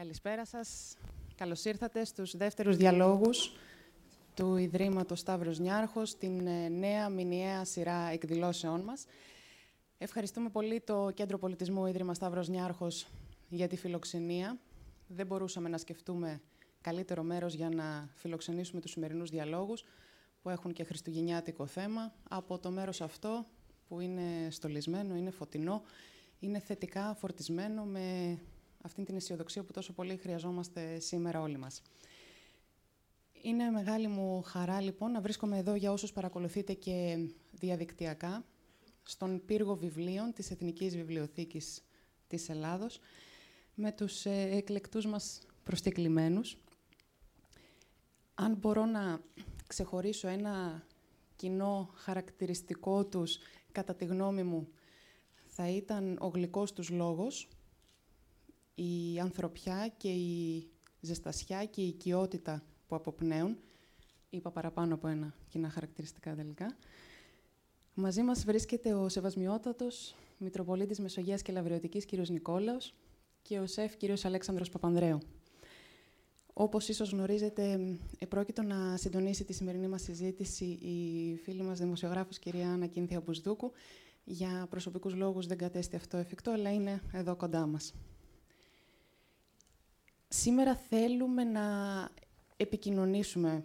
Καλησπέρα σας. Καλώς ήρθατε στους δεύτερους διαλόγους του Ιδρύματος Σταύρος Νιάρχος, την ε, νέα μηνιαία σειρά εκδηλώσεών μας. Ευχαριστούμε πολύ το Κέντρο Πολιτισμού Ίδρυμα Σταύρος Νιάρχος για τη φιλοξενία. Δεν μπορούσαμε να σκεφτούμε καλύτερο μέρος για να φιλοξενήσουμε τους σημερινούς διαλόγους, που έχουν και χριστουγεννιάτικο θέμα. Από το μέρος αυτό, που είναι στολισμένο, είναι φωτεινό, είναι θετικά φορτισμένο με αυτήν την αισιοδοξία που τόσο πολύ χρειαζόμαστε σήμερα όλοι μας. Είναι μεγάλη μου χαρά, λοιπόν, να βρίσκομαι εδώ για όσους παρακολουθείτε και διαδικτυακά, στον πύργο βιβλίων της Εθνικής Βιβλιοθήκης της Ελλάδος, με τους ε, εκλεκτούς μας προσκεκλημένους. Αν μπορώ να ξεχωρίσω ένα κοινό χαρακτηριστικό τους, κατά τη γνώμη μου, θα ήταν ο γλυκός τους λόγος, η ανθρωπιά και η ζεστασιά και η οικειότητα που αποπνέουν. Είπα παραπάνω από ένα κοινά χαρακτηριστικά τελικά. Μαζί μας βρίσκεται ο Σεβασμιότατος Μητροπολίτης Μεσογείας και Λαβριωτικής κ. Νικόλαος και ο ΣΕΦ κ. Αλέξανδρος Παπανδρέου. Όπως ίσως γνωρίζετε, επρόκειτο να συντονίσει τη σημερινή μας συζήτηση η φίλη μας δημοσιογράφος κυρία Άννα Κίνθια Μπουσδούκου. Για προσωπικούς λόγους δεν κατέστη αυτό εφικτό, αλλά είναι εδώ κοντά μας. Σήμερα θέλουμε να επικοινωνήσουμε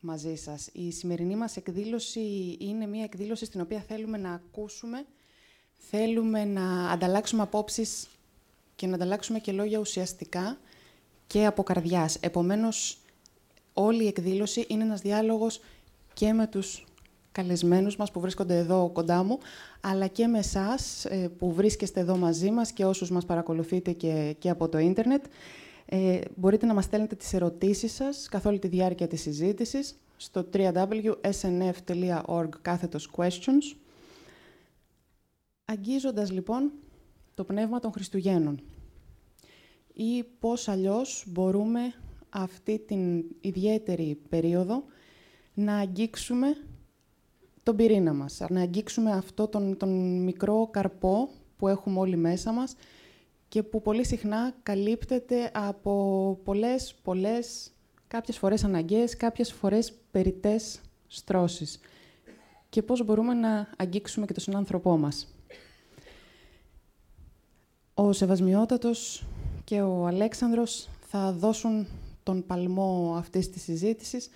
μαζί σας. Η σημερινή μας εκδήλωση είναι μια εκδήλωση στην οποία θέλουμε να ακούσουμε, θέλουμε να ανταλλάξουμε απόψεις και να ανταλλάξουμε και λόγια ουσιαστικά και από καρδιάς. Επομένως, όλη η εκδήλωση είναι ένας διάλογος και με τους καλεσμένους μας που βρίσκονται εδώ κοντά μου, αλλά και με εσάς ε, που βρίσκεστε εδώ μαζί μας και όσους μας παρακολουθείτε και, και από το ίντερνετ. Ε, μπορείτε να μας στέλνετε τις ερωτήσεις σας καθ' όλη τη διάρκεια της συζήτησης στο www.snf.org κάθετος questions. Αγγίζοντας λοιπόν το πνεύμα των Χριστουγέννων ή πώς αλλιώς μπορούμε αυτή την ιδιαίτερη περίοδο να αγγίξουμε τον πυρήνα μας, να αγγίξουμε αυτό τον, τον μικρό καρπό που έχουμε όλοι μέσα μας και που πολύ συχνά καλύπτεται από πολλές, πολλές, κάποιες φορές αναγκαίες, κάποιες φορές περιτές στρώσεις. Και πώς μπορούμε να αγγίξουμε και τον συνάνθρωπό μας. Ο Σεβασμιότατος και ο Αλέξανδρος θα δώσουν τον παλμό αυτής της συζήτησης.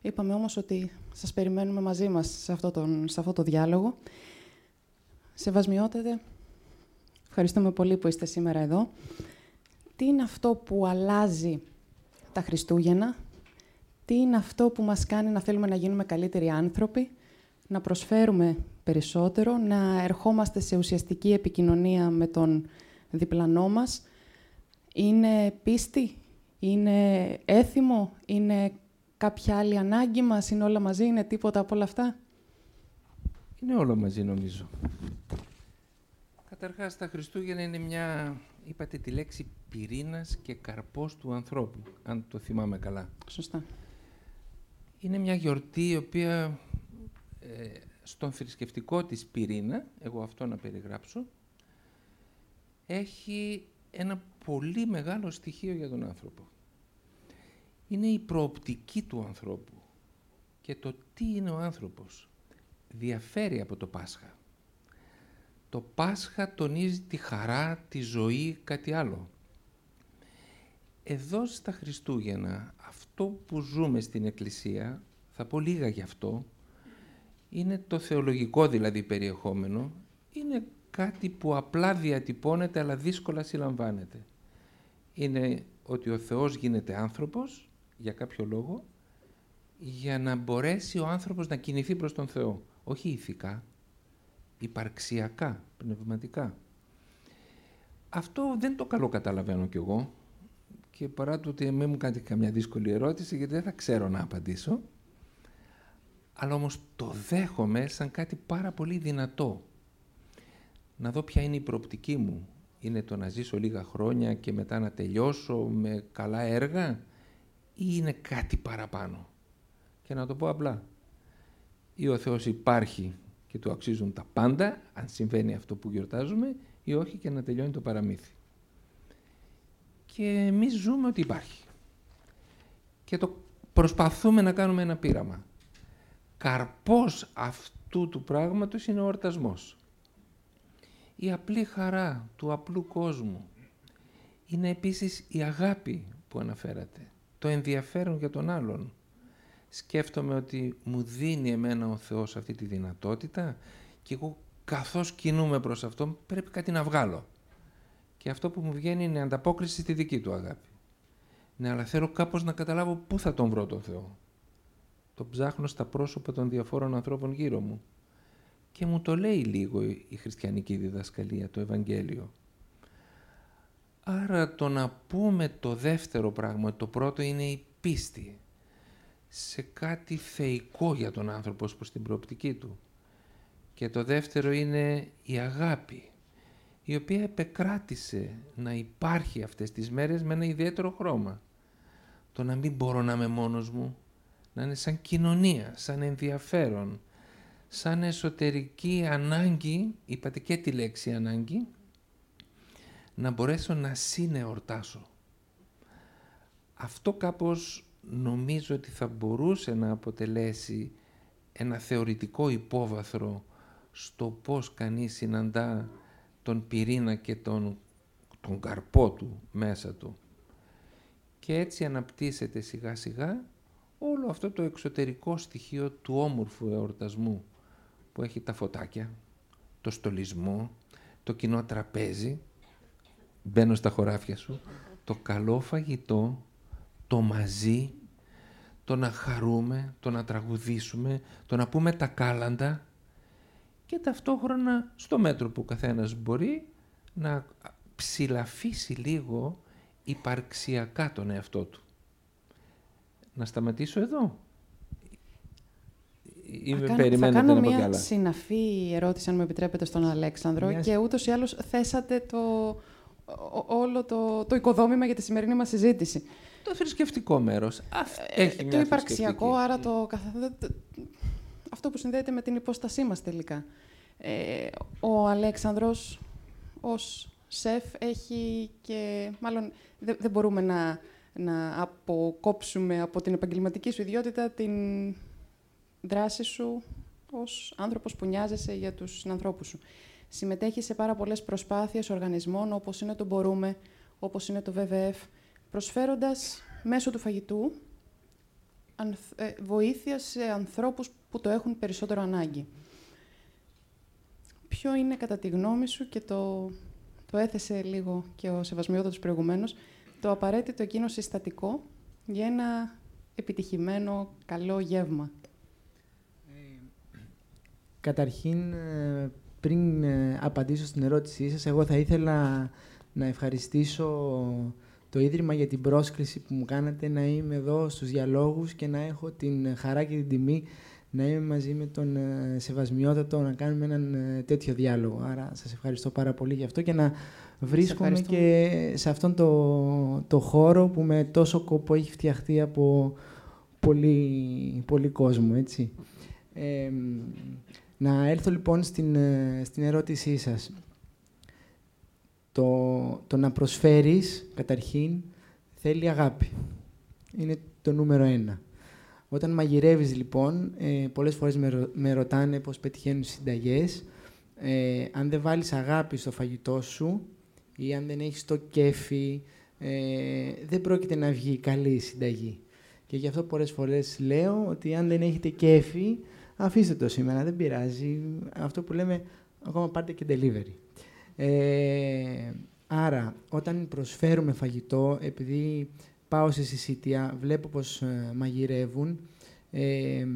Είπαμε όμως ότι σας περιμένουμε μαζί μας σε αυτό, τον, σε αυτό το διάλογο. Σεβασμιότατε, ευχαριστούμε πολύ που είστε σήμερα εδώ. Τι είναι αυτό που αλλάζει τα Χριστούγεννα, τι είναι αυτό που μας κάνει να θέλουμε να γίνουμε καλύτεροι άνθρωποι, να προσφέρουμε περισσότερο, να ερχόμαστε σε ουσιαστική επικοινωνία με τον διπλανό μας, είναι πίστη, είναι έθιμο, είναι κάποια άλλη ανάγκη μας, είναι όλα μαζί, είναι τίποτα από όλα αυτά; Είναι όλα μαζί νομίζω. Καταρχάς τα Χριστούγεννα είναι μια, είπατε τη λέξη πυρήνας και καρπός του ανθρώπου, αν το θυμάμαι καλά. Σωστά. Είναι μια γιορτή η οποία ε, στον θρησκευτικό της πυρήνα, εγώ αυτό να περιγράψω, έχει ένα πολύ μεγάλο στοιχείο για τον άνθρωπο. Είναι η προοπτική του ανθρώπου και το τι είναι ο άνθρωπος διαφέρει από το Πάσχα. Το Πάσχα τονίζει τη χαρά, τη ζωή, κάτι άλλο. Εδώ στα Χριστούγεννα, αυτό που ζούμε στην Εκκλησία, θα πω λίγα γι' αυτό, είναι το θεολογικό δηλαδή περιεχόμενο, είναι κάτι που απλά διατυπώνεται αλλά δύσκολα συλλαμβάνεται. Είναι ότι ο Θεός γίνεται άνθρωπος, για κάποιο λόγο, για να μπορέσει ο άνθρωπος να κινηθεί προς τον Θεό. Όχι ηθικά, υπαρξιακά, πνευματικά. Αυτό δεν το καλό καταλαβαίνω κι εγώ και παρά το ότι μην μου κάνετε καμιά δύσκολη ερώτηση γιατί δεν θα ξέρω να απαντήσω αλλά όμως το δέχομαι σαν κάτι πάρα πολύ δυνατό να δω ποια είναι η προοπτική μου. Είναι το να ζήσω λίγα χρόνια και μετά να τελειώσω με καλά έργα ή είναι κάτι παραπάνω. Και να το πω απλά. Ή ο Θεός υπάρχει και του αξίζουν τα πάντα, αν συμβαίνει αυτό που γιορτάζουμε, ή όχι και να τελειώνει το παραμύθι. και εμείς ζούμε ότι υπάρχει. Και το προσπαθούμε να κάνουμε ένα πείραμα. Καρπός αυτού του πράγματος είναι ο ορτασμός. Η απλή χαρά του απλού κόσμου είναι επίσης η αγάπη που αναφέρατε, το ενδιαφέρον για τον άλλον. Σκέφτομαι ότι μου δίνει εμένα ο Θεός αυτή τη δυνατότητα και εγώ καθώς κινούμε προς αυτό πρέπει κάτι να βγάλω. Και αυτό που μου βγαίνει είναι ανταπόκριση στη δική του αγάπη. Ναι, αλλά θέλω κάπως να καταλάβω πού θα τον βρω τον Θεό. Το ψάχνω στα πρόσωπα των διαφόρων ανθρώπων γύρω μου. Και μου το λέει λίγο η χριστιανική διδασκαλία, το Ευαγγέλιο. Άρα το να πούμε το δεύτερο πράγμα, το πρώτο είναι η πίστη σε κάτι θεϊκό για τον άνθρωπο προς την προοπτική του. Και το δεύτερο είναι η αγάπη, η οποία επεκράτησε να υπάρχει αυτές τις μέρες με ένα ιδιαίτερο χρώμα. Το να μην μπορώ να είμαι μόνος μου, να είναι σαν κοινωνία, σαν ενδιαφέρον, σαν εσωτερική ανάγκη, είπατε και τη λέξη ανάγκη, να μπορέσω να συνεορτάσω. Αυτό κάπως νομίζω ότι θα μπορούσε να αποτελέσει ένα θεωρητικό υπόβαθρο στο πώς κανείς συναντά τον πυρήνα και τον, τον καρπό του μέσα του. Και έτσι αναπτύσσεται σιγά σιγά όλο αυτό το εξωτερικό στοιχείο του όμορφου εορτασμού που έχει τα φωτάκια, το στολισμό, το κοινό τραπέζι, μπαίνω στα χωράφια σου, το καλό φαγητό, το μαζί, το να χαρούμε, το να τραγουδήσουμε, το να πούμε τα κάλαντα και ταυτόχρονα στο μέτρο που ο καθένας μπορεί να ψηλαφίσει λίγο υπαρξιακά τον εαυτό του. Να σταματήσω εδώ. Είμαι θα κάνω, θα κάνω μια συναφή ερώτηση, αν μου επιτρέπετε, στον Αλέξανδρο και ούτως ή άλλως θέσατε το, όλο το, το οικοδόμημα για τη σημερινή μας συζήτηση. Το θρησκευτικό μέρος. Ε, το υπαρξιακό, άρα το, αυτό που συνδέεται με την υπόστασή μας τελικά. Ε, ο Αλέξανδρος ως σεφ έχει και... Μάλλον δεν, μπορούμε να, να αποκόψουμε από την επαγγελματική σου ιδιότητα την δράση σου ως άνθρωπος που νοιάζεσαι για τους συνανθρώπους σου. Συμμετέχει σε πάρα πολλές προσπάθειες οργανισμών, όπως είναι το Μπορούμε, όπως είναι το WWF, προσφέροντας μέσω του φαγητού ε, βοήθεια σε ανθρώπους που το έχουν περισσότερο ανάγκη. Ποιο είναι, κατά τη γνώμη σου, και το, το έθεσε λίγο και ο Σεβασμιότατος προηγουμένως, το απαραίτητο εκείνο συστατικό για ένα επιτυχημένο, καλό γεύμα; Ε, καταρχήν, ε, πριν απαντήσω στην ερώτησή σας, εγώ θα ήθελα να ευχαριστήσω το Ίδρυμα για την πρόσκληση που μου κάνατε να είμαι εδώ στους διαλόγους και να έχω την χαρά και την τιμή να είμαι μαζί με τον ε, Σεβασμιότατο να κάνουμε έναν ε, τέτοιο διάλογο. Άρα σας ευχαριστώ πάρα πολύ γι' αυτό και να βρίσκομαι και σε αυτόν το, το χώρο που με τόσο κόπο έχει φτιαχτεί από πολύ, πολύ κόσμο. Έτσι. να έλθω λοιπόν στην, ε, στην ερώτησή σας το, το να προσφέρεις, καταρχήν, θέλει αγάπη. Είναι το νούμερο ένα. Όταν μαγειρεύεις, λοιπόν, ε, πολλές φορές με, με ρωτάνε πώς πετυχαίνουν συνταγές. Ε, αν δεν βάλεις αγάπη στο φαγητό σου ή αν δεν έχεις το κέφι, ε, δεν πρόκειται να βγει καλή συνταγή. Και γι' αυτό πολλές φορές λέω ότι αν δεν έχετε κέφι, αφήστε το σήμερα, δεν πειράζει. Αυτό που λέμε, ακόμα πάρτε και delivery. Ε, άρα, όταν προσφέρουμε φαγητό, επειδή πάω σε συσίτια, βλέπω πως ε, μαγειρεύουν, ε,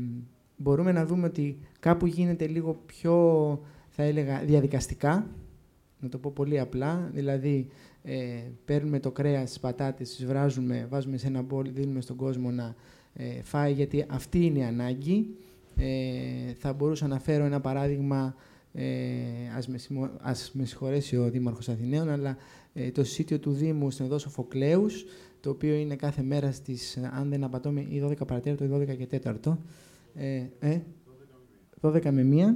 μπορούμε να δούμε ότι κάπου γίνεται λίγο πιο, θα έλεγα, διαδικαστικά, να το πω πολύ απλά, δηλαδή ε, παίρνουμε το κρέας, τις πατάτες, τις βράζουμε, βάζουμε σε ένα μπολ, δίνουμε στον κόσμο να ε, φάει, γιατί αυτή είναι η ανάγκη. Ε, θα μπορούσα να φέρω ένα παράδειγμα ε, ας, με ας με συγχωρέσει ο Δήμαρχος Αθηναίων, αλλά ε, το σítιο του Δήμου στην οδό Σοφοκλέους, το οποίο είναι κάθε μέρα στις, αν δεν απατώμε, ή 12 παρατέταρτο ή 12 και 4. Ε, ε, 12 με 1,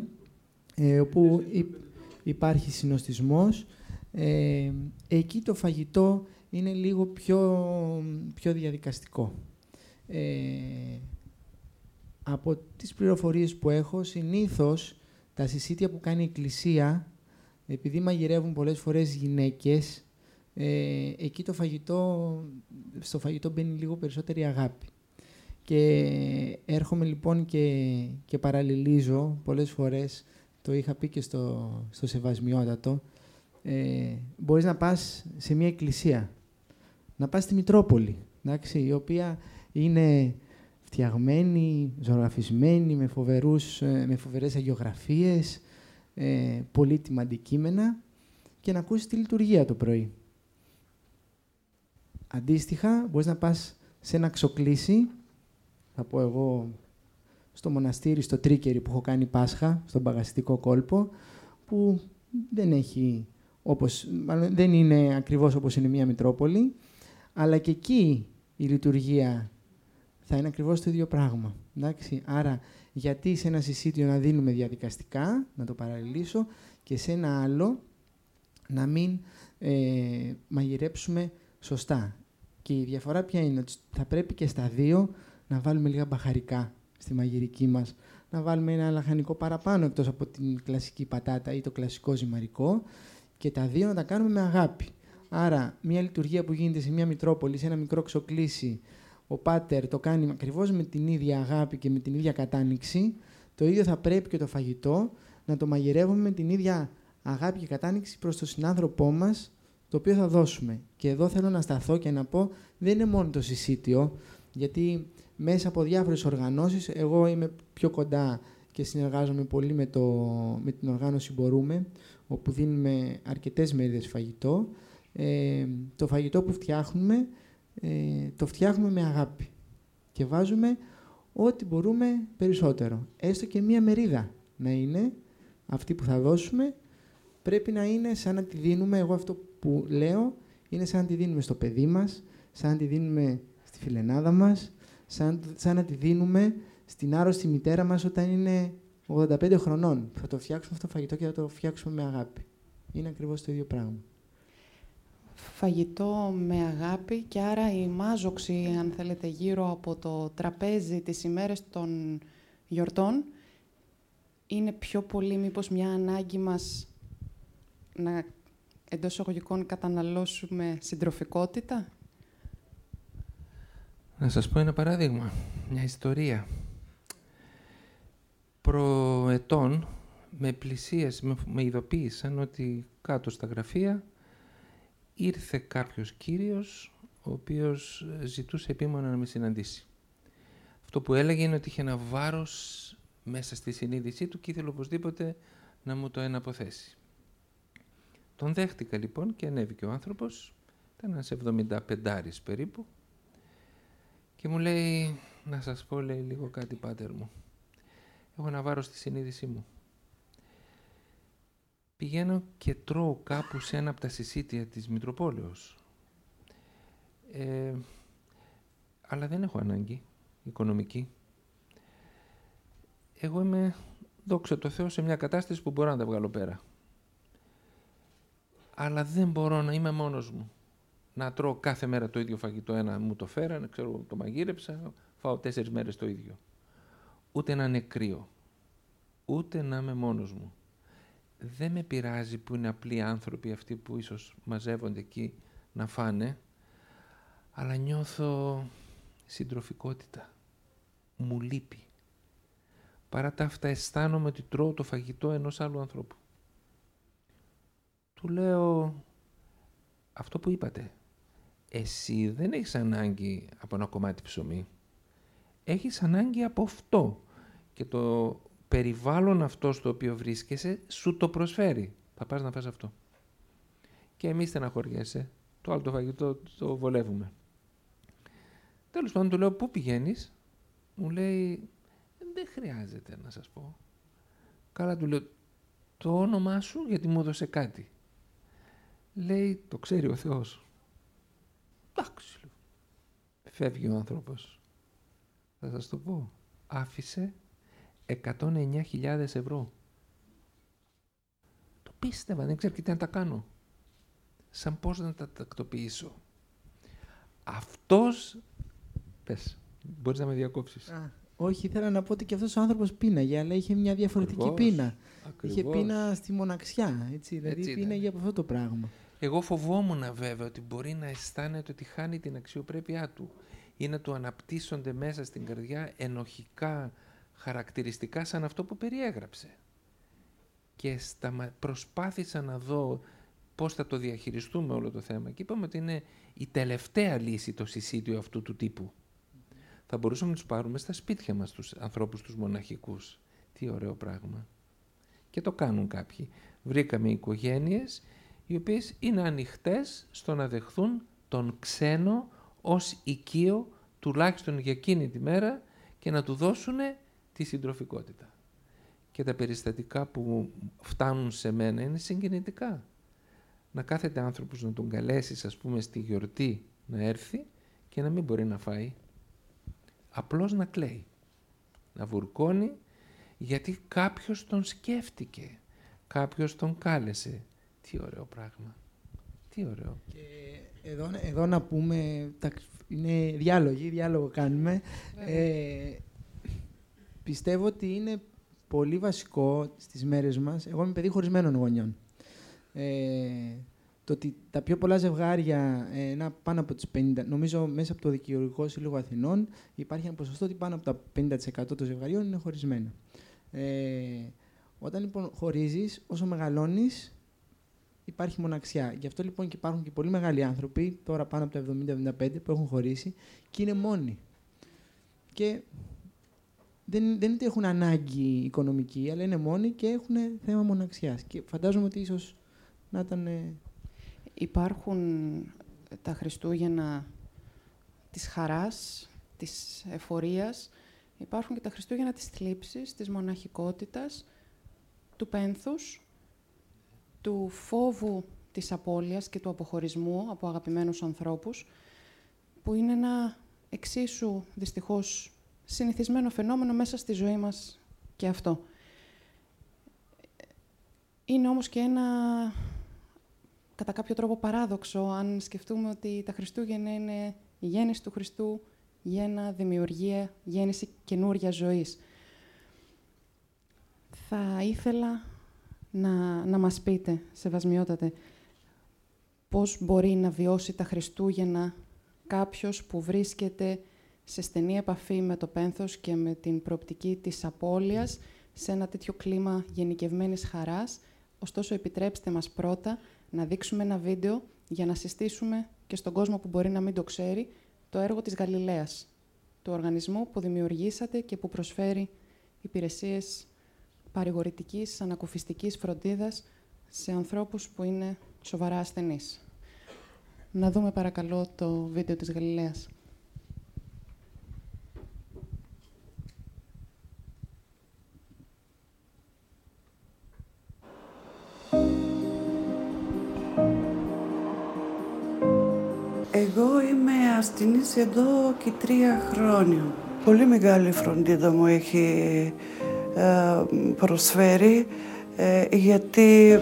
ε, όπου υπάρχει συνοστισμός. Ε, εκεί το φαγητό είναι λίγο πιο, πιο διαδικαστικό. Ε, από τις πληροφορίες που έχω, συνήθως τα συσίτια που κάνει η Εκκλησία, επειδή μαγειρεύουν πολλές φορές γυναίκες, ε, εκεί το φαγητό, στο φαγητό μπαίνει λίγο περισσότερη αγάπη. Και έρχομαι λοιπόν και, και παραλληλίζω πολλές φορές, το είχα πει και στο, στο Σεβασμιότατο, ε, μπορείς να πας σε μια εκκλησία, να πας στη Μητρόπολη, εντάξει, η οποία είναι φτιαγμένη, ζωγραφισμένη, με, φοβερούς, ε, με φοβερές αγιογραφίες, ε, πολύτιμα αντικείμενα και να ακούσεις τη λειτουργία το πρωί. Αντίστοιχα, μπορείς να πας σε ένα ξοκλήσι, θα πω εγώ στο μοναστήρι, στο Τρίκερι που έχω κάνει Πάσχα, στον παγαστικό κόλπο, που δεν έχει όπως, δεν είναι ακριβώς όπως είναι μια Μητρόπολη, αλλά και εκεί η λειτουργία θα είναι ακριβώς το ίδιο πράγμα. Εντάξει; Άρα, γιατί σε ένα συσίτιο να δίνουμε διαδικαστικά, να το παραλληλήσω, και σε ένα άλλο να μην ε, μαγειρέψουμε σωστά. Και η διαφορά ποια είναι, ότι θα πρέπει και στα δύο να βάλουμε λίγα μπαχαρικά στη μαγειρική μας, να βάλουμε ένα λαχανικό παραπάνω εκτός από την κλασική πατάτα ή το κλασικό ζυμαρικό και τα δύο να τα κάνουμε με αγάπη. Άρα, μια λειτουργία που γίνεται σε μια Μητρόπολη, σε ένα μικρό ξοκλήσι, ο Πάτερ το κάνει ακριβώς με την ίδια αγάπη και με την ίδια κατάνοιξη, το ίδιο θα πρέπει και το φαγητό να το μαγειρεύουμε με την ίδια αγάπη και κατάνοιξη προς τον συνάνθρωπό μας, το οποίο θα δώσουμε. Και εδώ θέλω να σταθώ και να πω, δεν είναι μόνο το συσίτιο, γιατί μέσα από διάφορες οργανώσεις, εγώ είμαι πιο κοντά και συνεργάζομαι πολύ με, το, με την οργάνωση Μπορούμε, όπου δίνουμε αρκετές μερίδες φαγητό. Ε, το φαγητό που φτιάχνουμε, ε, το φτιάχνουμε με αγάπη και βάζουμε ό,τι μπορούμε περισσότερο. Έστω και μία μερίδα να είναι αυτή που θα δώσουμε, πρέπει να είναι σαν να τη δίνουμε, εγώ αυτό που λέω, είναι σαν να τη δίνουμε στο παιδί μας, σαν να τη δίνουμε στη φιλενάδα μας, σαν, σαν να τη δίνουμε στην άρρωστη μητέρα μας όταν είναι 85 χρονών. Θα το φτιάξουμε αυτό το φαγητό και θα το φτιάξουμε με αγάπη. Είναι ακριβώς το ίδιο πράγμα. Φαγητό με αγάπη και άρα η μάζοξη, αν θέλετε, γύρω από το τραπέζι τις ημέρες των γιορτών είναι πιο πολύ μήπως μια ανάγκη μας να εντός εισαγωγικών καταναλώσουμε συντροφικότητα; Να σας πω ένα παράδειγμα, μια ιστορία προετών με πλησίες, με, με ειδοποίησαν ότι κάτω στα γραφεία ήρθε κάποιος κύριος ο οποίος ζητούσε επίμονα να με συναντήσει. Αυτό που έλεγε είναι ότι είχε ένα βάρος μέσα στη συνείδησή του και ήθελε οπωσδήποτε να μου το εναποθέσει. Τον δέχτηκα λοιπόν και ανέβηκε ο άνθρωπος, ήταν ένας 75 περίπου και μου λέει, να σας πω λέει λίγο κάτι πάτερ μου έχω ένα βάρος στη συνείδησή μου. Πηγαίνω και τρώω κάπου σε ένα από τα συσίτια της Μητροπόλεως. Ε, αλλά δεν έχω ανάγκη οικονομική. Εγώ είμαι, δόξα τω Θεώ, σε μια κατάσταση που μπορώ να τα βγάλω πέρα. Αλλά δεν μπορώ να είμαι μόνος μου. Να τρώω κάθε μέρα το ίδιο φαγητό. Ένα μου το φέρανε, ξέρω, το μαγείρεψα, φάω τέσσερις μέρες το ίδιο ούτε να είναι κρύο, ούτε να είμαι μόνος μου. Δεν με πειράζει που είναι απλοί άνθρωποι αυτοί που ίσως μαζεύονται εκεί να φάνε, αλλά νιώθω συντροφικότητα. Μου λείπει. Παρά τα αυτά αισθάνομαι ότι τρώω το φαγητό ενός άλλου ανθρώπου. Του λέω αυτό που είπατε. Εσύ δεν έχεις ανάγκη από ένα κομμάτι ψωμί έχεις ανάγκη από αυτό και το περιβάλλον αυτό στο οποίο βρίσκεσαι σου το προσφέρει. Θα πας να φας αυτό. Και εμείς στεναχωριέσαι. Το άλλο το φαγητό το βολεύουμε. Τέλος πάντων του λέω πού πηγαίνεις; Μου λέει δεν χρειάζεται να σας πω. Καλά του λέω το όνομά σου γιατί μου έδωσε κάτι. Λέει το ξέρει ο Θεός. Εντάξει. Φεύγει ο άνθρωπος θα σας το πω, άφησε 109.000 ευρώ. Το πίστευα, δεν ξέρω τι να τα κάνω. Σαν πώς να τα τακτοποιήσω. Αυτός... Πες, μπορείς να με διακόψεις. Α, όχι, ήθελα να πω ότι και αυτός ο άνθρωπος πίναγε, αλλά είχε μια διαφορετική Ακριβώς, πείνα. ακριβώς. Είχε πείνα στη μοναξιά, έτσι, δηλαδή Έτσι ήταν. πίναγε από αυτό το πράγμα. Εγώ φοβόμουν βέβαια ότι μπορεί να αισθάνεται ότι χάνει την αξιοπρέπειά του ή να του αναπτύσσονται μέσα στην καρδιά ενοχικά χαρακτηριστικά σαν αυτό που περιέγραψε. Και σταμα... προσπάθησα να δω πώς θα το διαχειριστούμε όλο το θέμα και είπαμε ότι είναι η τελευταία λύση το συσίτιο αυτού του τύπου. Θα μπορούσαμε να τους πάρουμε στα σπίτια μας τους ανθρώπους τους μοναχικούς. Τι ωραίο πράγμα. Και το κάνουν κάποιοι. Βρήκαμε οικογένειες οι οποίες είναι ανοιχτές στο να δεχθούν τον ξένο ως οικείο τουλάχιστον για εκείνη τη μέρα και να του δώσουν τη συντροφικότητα. Και τα περιστατικά που φτάνουν σε μένα είναι συγκινητικά. Να κάθεται άνθρωπος να τον καλέσεις, ας πούμε, στη γιορτή να έρθει και να μην μπορεί να φάει. Απλώς να κλαίει. Να βουρκώνει γιατί κάποιος τον σκέφτηκε. Κάποιος τον κάλεσε. Τι ωραίο πράγμα. Τι ωραίο. Και εδώ, εδώ να πούμε, τα, είναι διάλογοι, διάλογο κάνουμε. Ε, πιστεύω ότι είναι πολύ βασικό στις μέρες μας, εγώ είμαι παιδί χωρισμένων γονιών, ε, το ότι τα πιο πολλά ζευγάρια, ε, ένα πάνω από τις 50, νομίζω μέσα από το Δικαιολογικό Σύλλογο Αθηνών, υπάρχει ένα ποσοστό ότι πάνω από τα 50% των ζευγαριών είναι χωρισμένα. Ε, όταν λοιπόν χωρίζεις, όσο μεγαλώνεις, υπάρχει μοναξιά. Γι' αυτό λοιπόν και υπάρχουν και πολύ μεγάλοι άνθρωποι, τώρα πάνω από τα 70-75, που έχουν χωρίσει και είναι μόνοι. Και δεν, δεν είναι ότι έχουν ανάγκη οικονομική, αλλά είναι μόνοι και έχουν θέμα μοναξιάς. Και φαντάζομαι ότι ίσως να ήταν... ε, Υπάρχουν τα Χριστούγεννα της χαράς, της εφορίας. Υπάρχουν και τα Χριστούγεννα της θλίψης, της μοναχικότητας, του πένθους, του φόβου της απώλειας και του αποχωρισμού από αγαπημένους ανθρώπους, που είναι ένα εξίσου δυστυχώς συνηθισμένο φαινόμενο μέσα στη ζωή μας και αυτό. Είναι όμως και ένα κατά κάποιο τρόπο παράδοξο αν σκεφτούμε ότι τα Χριστούγεννα είναι η γέννηση του Χριστού, γέννα, δημιουργία, γέννηση καινούρια ζωής. Θα ήθελα να, να μας πείτε, σεβασμιότατε, πώς μπορεί να βιώσει τα Χριστούγεννα κάποιος που βρίσκεται σε στενή επαφή με το πένθος και με την προοπτική της απώλειας σε ένα τέτοιο κλίμα γενικευμένης χαράς. Ωστόσο, επιτρέψτε μας πρώτα να δείξουμε ένα βίντεο για να συστήσουμε και στον κόσμο που μπορεί να μην το ξέρει το έργο της Γαλιλαίας, του οργανισμού που δημιουργήσατε και που προσφέρει υπηρεσίες παρηγορητικής, ανακουφιστικής φροντίδας σε ανθρώπους που είναι σοβαρά ασθενείς. Να δούμε παρακαλώ το βίντεο της Γαλιλαίας. Εγώ είμαι ασθενής εδώ και τρία χρόνια. Πολύ μεγάλη φροντίδα μου έχει ε, προσφέρει ε, γιατί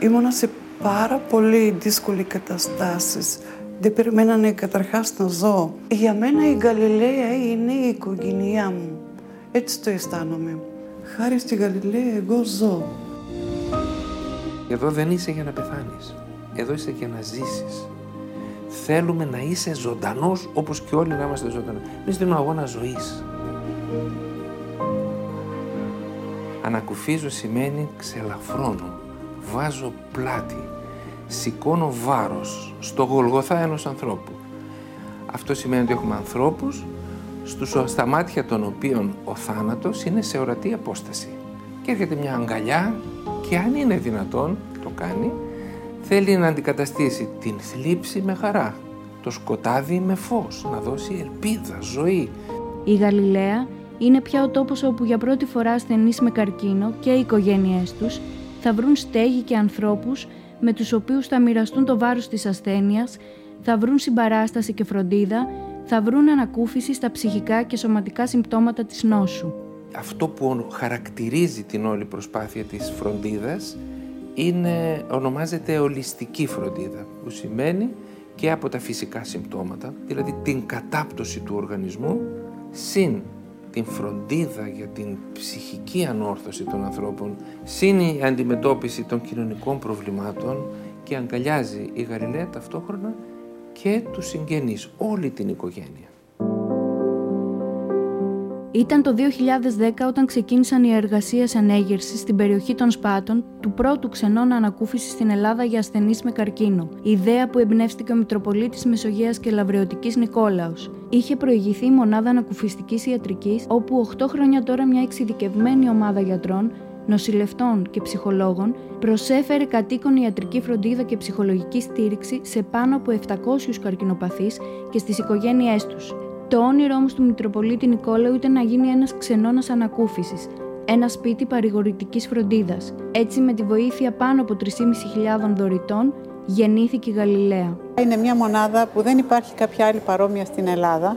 ήμουνα σε πάρα πολύ δύσκολη καταστάσεις. Δεν περιμένανε καταρχάς να ζω. Για μένα η Γαλιλαία είναι η οικογένειά μου. Έτσι το αισθάνομαι. Χάρη στη Γαλιλαία εγώ ζω. Εδώ δεν είσαι για να πεθάνεις. Εδώ είσαι για να ζήσεις. Θέλουμε να είσαι ζωντανός όπως και όλοι να είμαστε ζωντανοί. Εμείς δίνουμε αγώνα ζωής. Ανακουφίζω σημαίνει ξελαφρώνω, βάζω πλάτη, σηκώνω βάρος στο γολγοθά ενός ανθρώπου. Αυτό σημαίνει ότι έχουμε ανθρώπους στους, στα μάτια των οποίων ο θάνατος είναι σε ορατή απόσταση. Και έρχεται μια αγκαλιά και αν είναι δυνατόν, το κάνει, θέλει να αντικαταστήσει την θλίψη με χαρά, το σκοτάδι με φως, να δώσει ελπίδα, ζωή. Η Γαλιλαία είναι πια ο τόπος όπου για πρώτη φορά ασθενείς με καρκίνο και οι οικογένειές τους θα βρουν στέγη και ανθρώπους με τους οποίους θα μοιραστούν το βάρος της ασθένειας, θα βρουν συμπαράσταση και φροντίδα, θα βρουν ανακούφιση στα ψυχικά και σωματικά συμπτώματα της νόσου. Αυτό που χαρακτηρίζει την όλη προσπάθεια της φροντίδας είναι, ονομάζεται ολιστική φροντίδα, που σημαίνει και από τα φυσικά συμπτώματα, δηλαδή την κατάπτωση του οργανισμού, συν την φροντίδα για την ψυχική ανόρθωση των ανθρώπων, συν η αντιμετώπιση των κοινωνικών προβλημάτων και αγκαλιάζει η Γαλιλαία ταυτόχρονα και τους συγγενείς, όλη την οικογένεια. Ήταν το 2010 όταν ξεκίνησαν οι εργασίες ανέγερσης στην περιοχή των Σπάτων του πρώτου ξενών ανακούφισης στην Ελλάδα για ασθενείς με καρκίνο. Ιδέα που εμπνεύστηκε ο Μητροπολίτης Μεσογείας και Λαβρεωτικής Νικόλαος. Είχε προηγηθεί η μονάδα ανακουφιστικής ιατρικής, όπου 8 χρόνια τώρα μια εξειδικευμένη ομάδα γιατρών νοσηλευτών και ψυχολόγων προσέφερε κατοίκον ιατρική φροντίδα και ψυχολογική στήριξη σε πάνω από 700 καρκινοπαθείς και στις οικογένειές τους. Το όνειρο όμω του Μητροπολίτη Νικόλαου ήταν να γίνει ένας ξενώνας ανακούφισης, ένα σπίτι παρηγορητικής φροντίδας. Έτσι, με τη βοήθεια πάνω από 3.500 δωρητών, γεννήθηκε η Γαλιλαία. Είναι μια μονάδα που δεν υπάρχει κάποια άλλη παρόμοια στην Ελλάδα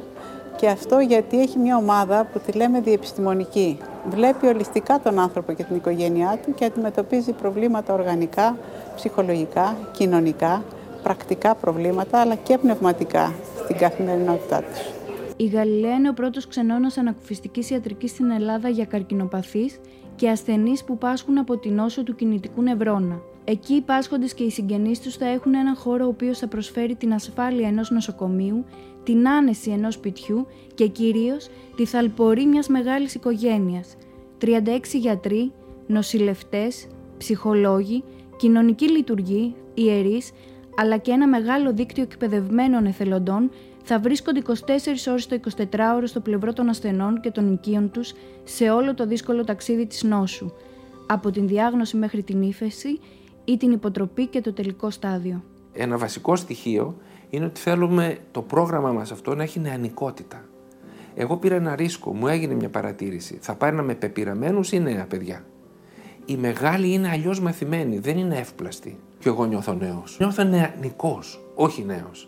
και αυτό γιατί έχει μια ομάδα που τη λέμε διεπιστημονική. Βλέπει ολιστικά τον άνθρωπο και την οικογένειά του και αντιμετωπίζει προβλήματα οργανικά, ψυχολογικά, κοινωνικά, πρακτικά προβλήματα αλλά και πνευματικά στην καθημερινότητά τους. Η Γαλιλαία είναι ο πρώτος ξενώνας ανακουφιστικής ιατρικής στην Ελλάδα για καρκινοπαθείς και ασθενείς που πάσχουν από την νόσο του κινητικού νευρώνα. Εκεί οι πάσχοντες και οι συγγενείς τους θα έχουν έναν χώρο ο οποίος θα προσφέρει την ασφάλεια ενός νοσοκομείου, την άνεση ενός σπιτιού και κυρίως τη θαλπορή μιας μεγάλης οικογένειας. 36 γιατροί, νοσηλευτές, ψυχολόγοι, κοινωνικοί λειτουργοί, ιερείς, αλλά και ένα μεγάλο δίκτυο εκπαιδευμένων εθελοντών θα βρίσκονται 24 ώρες το 24ωρο στο πλευρό των ασθενών και των οικείων τους σε όλο το δύσκολο ταξίδι της νόσου, από την διάγνωση μέχρι την ύφεση ή την υποτροπή και το τελικό στάδιο. Ένα βασικό στοιχείο είναι ότι θέλουμε το πρόγραμμα μας αυτό να έχει νεανικότητα. Εγώ πήρα ένα ρίσκο, μου έγινε μια παρατήρηση. Θα πάρει με πεπειραμένους ή νέα παιδιά; Οι μεγάλοι είναι αλλιώς μαθημένοι, δεν είναι εύπλαστοι. Και εγώ νιώθω νέος. Νιώθω νεανικός, όχι νέος.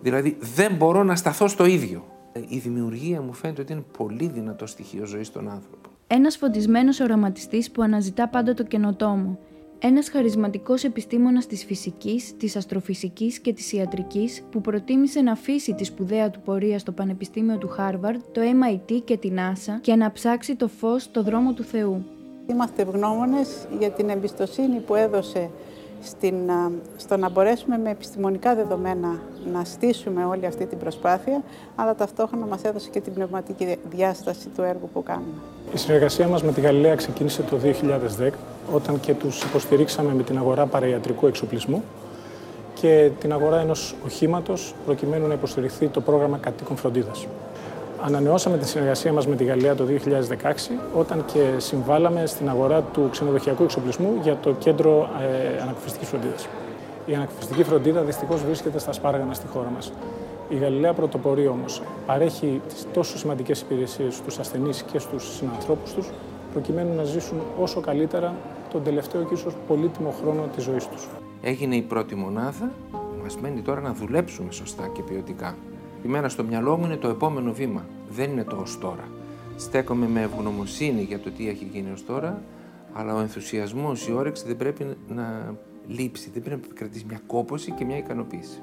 Δηλαδή δεν μπορώ να σταθώ στο ίδιο. Η δημιουργία μου φαίνεται ότι είναι πολύ δυνατό στοιχείο ζωής στον άνθρωπο. Ένας φωτισμένος οραματιστής που αναζητά πάντα το καινοτόμο. Ένας χαρισματικός επιστήμονας της φυσικής, της αστροφυσικής και της ιατρικής που προτίμησε να αφήσει τη σπουδαία του πορεία στο Πανεπιστήμιο του Χάρβαρντ, το MIT και την NASA και να ψάξει το φως στο δρόμο του Θεού. Είμαστε ευγνώμονες για την εμπιστοσύνη που έδωσε στην, στο να μπορέσουμε με επιστημονικά δεδομένα να στήσουμε όλη αυτή την προσπάθεια, αλλά ταυτόχρονα μας έδωσε και την πνευματική διάσταση του έργου που κάνουμε. Η συνεργασία μας με τη Γαλλία ξεκίνησε το 2010, όταν και τους υποστηρίξαμε με την αγορά παραϊατρικού εξοπλισμού και την αγορά ενός οχήματος προκειμένου να υποστηριχθεί το πρόγραμμα κατοίκων φροντίδας. Ανανεώσαμε τη συνεργασία μας με τη Γαλλία το 2016 όταν και συμβάλαμε στην αγορά του ξενοδοχειακού εξοπλισμού για το κέντρο ε, ανακουφιστικής φροντίδας. Η ανακουφιστική φροντίδα δυστυχώς βρίσκεται στα σπάργανα στη χώρα μας. Η Γαλλία πρωτοπορεί όμως. Παρέχει τις τόσο σημαντικές υπηρεσίες στους ασθενείς και στους συνανθρώπους τους, προκειμένου να ζήσουν όσο καλύτερα τον τελευταίο και ίσως πολύτιμο χρόνο της ζωής τους. Έγινε η πρώτη μονάδα. Μας μένει τώρα να δουλέψουμε σωστά και ποιοτικά. Η μένα στο μυαλό μου είναι το επόμενο βήμα. Δεν είναι το ως τώρα. Στέκομαι με ευγνωμοσύνη για το τι έχει γίνει ως τώρα, αλλά ο ενθουσιασμός, η όρεξη δεν πρέπει να λείψει, δεν πρέπει να κρατήσει μια κόποση και μια ικανοποίηση.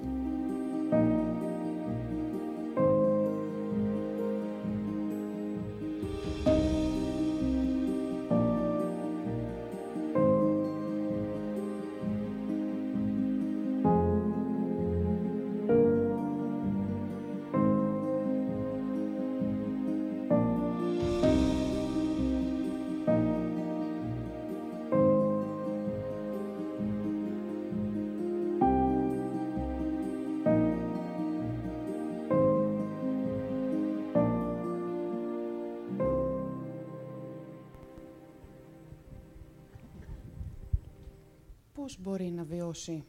Μπορεί να βιώσει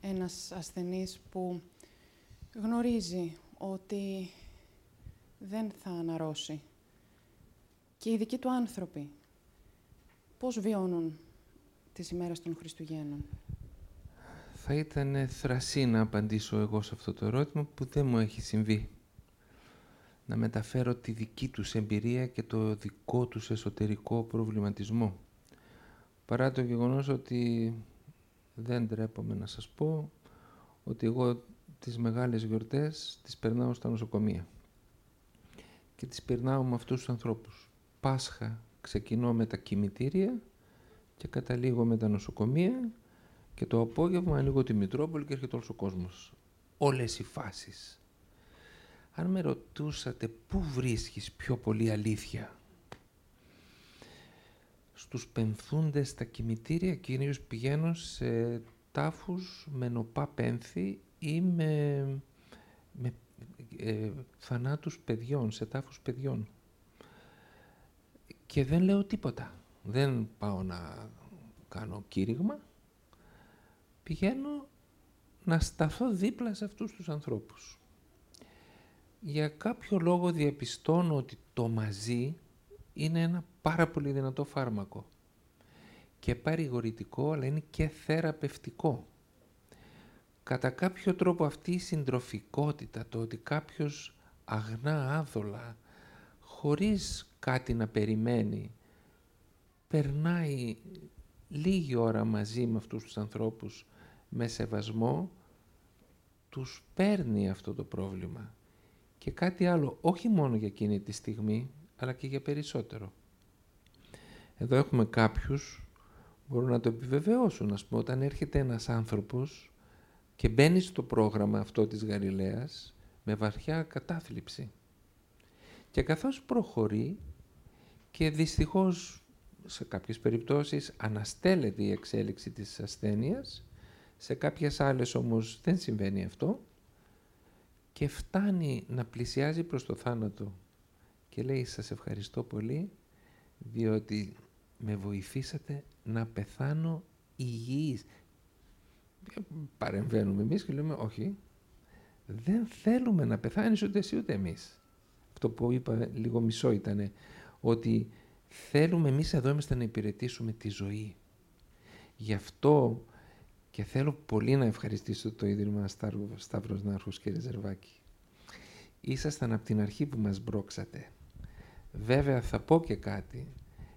ένας ασθενής που γνωρίζει ότι δεν θα αναρρώσει. Και οι δικοί του άνθρωποι, πώς βιώνουν τις ημέρες των Χριστουγέννων; Θα ήταν θρασί να απαντήσω εγώ σε αυτό το ερώτημα που δεν μου έχει συμβεί. Να μεταφέρω τη δική τους εμπειρία και το δικό τους εσωτερικό προβληματισμό. Παρά το γεγονός ότι δεν τρέπομαι να σας πω ότι εγώ τις μεγάλες γιορτές τις περνάω στα νοσοκομεία. Και τις περνάω με αυτούς τους ανθρώπους. Πάσχα ξεκινώ με τα κημητήρια και καταλήγω με τα νοσοκομεία και το απόγευμα ανοίγω τη Μητρόπολη και έρχεται όλος ο κόσμος. Όλες οι φάσεις. Αν με ρωτούσατε πού βρίσκεις πιο πολύ αλήθεια, στους πενθούντες στα κημητήρια κυρίως πηγαίνω σε τάφους με νοπά πένθη ή με, με ε, θανάτους παιδιών, σε τάφους παιδιών. Και δεν λέω τίποτα. Δεν πάω να κάνω κήρυγμα. Πηγαίνω να σταθώ δίπλα σε αυτούς τους ανθρώπους. Για κάποιο λόγο διαπιστώνω ότι το μαζί είναι ένα πάρα πολύ δυνατό φάρμακο και παρηγορητικό, αλλά είναι και θεραπευτικό. Κατά κάποιο τρόπο αυτή η συντροφικότητα, το ότι κάποιος αγνά άδολα, χωρίς κάτι να περιμένει, περνάει λίγη ώρα μαζί με αυτούς τους ανθρώπους με σεβασμό, τους παίρνει αυτό το πρόβλημα. Και κάτι άλλο, όχι μόνο για εκείνη τη στιγμή, αλλά και για περισσότερο. Εδώ έχουμε κάποιους μπορούν να το επιβεβαιώσουν. Ας πούμε, όταν έρχεται ένας άνθρωπος και μπαίνει στο πρόγραμμα αυτό της Γαλιλαίας με βαθιά κατάθλιψη. Και καθώς προχωρεί και δυστυχώς σε κάποιες περιπτώσεις αναστέλλεται η εξέλιξη της ασθένειας, σε κάποιες άλλες όμως δεν συμβαίνει αυτό και φτάνει να πλησιάζει προς το θάνατο και λέει σας ευχαριστώ πολύ διότι με βοηθήσατε να πεθάνω υγιής. Παρεμβαίνουμε εμείς και λέμε όχι, δεν θέλουμε να πεθάνεις ούτε εσύ ούτε εμείς. Αυτό που είπα λίγο μισό ήταν ότι θέλουμε εμείς εδώ είμαστε να υπηρετήσουμε τη ζωή. Γι' αυτό και θέλω πολύ να ευχαριστήσω το Ίδρυμα Σταύρος Νάρχος και Ρεζερβάκη. Ήσασταν από την αρχή που μας μπρόξατε. Βέβαια θα πω και κάτι.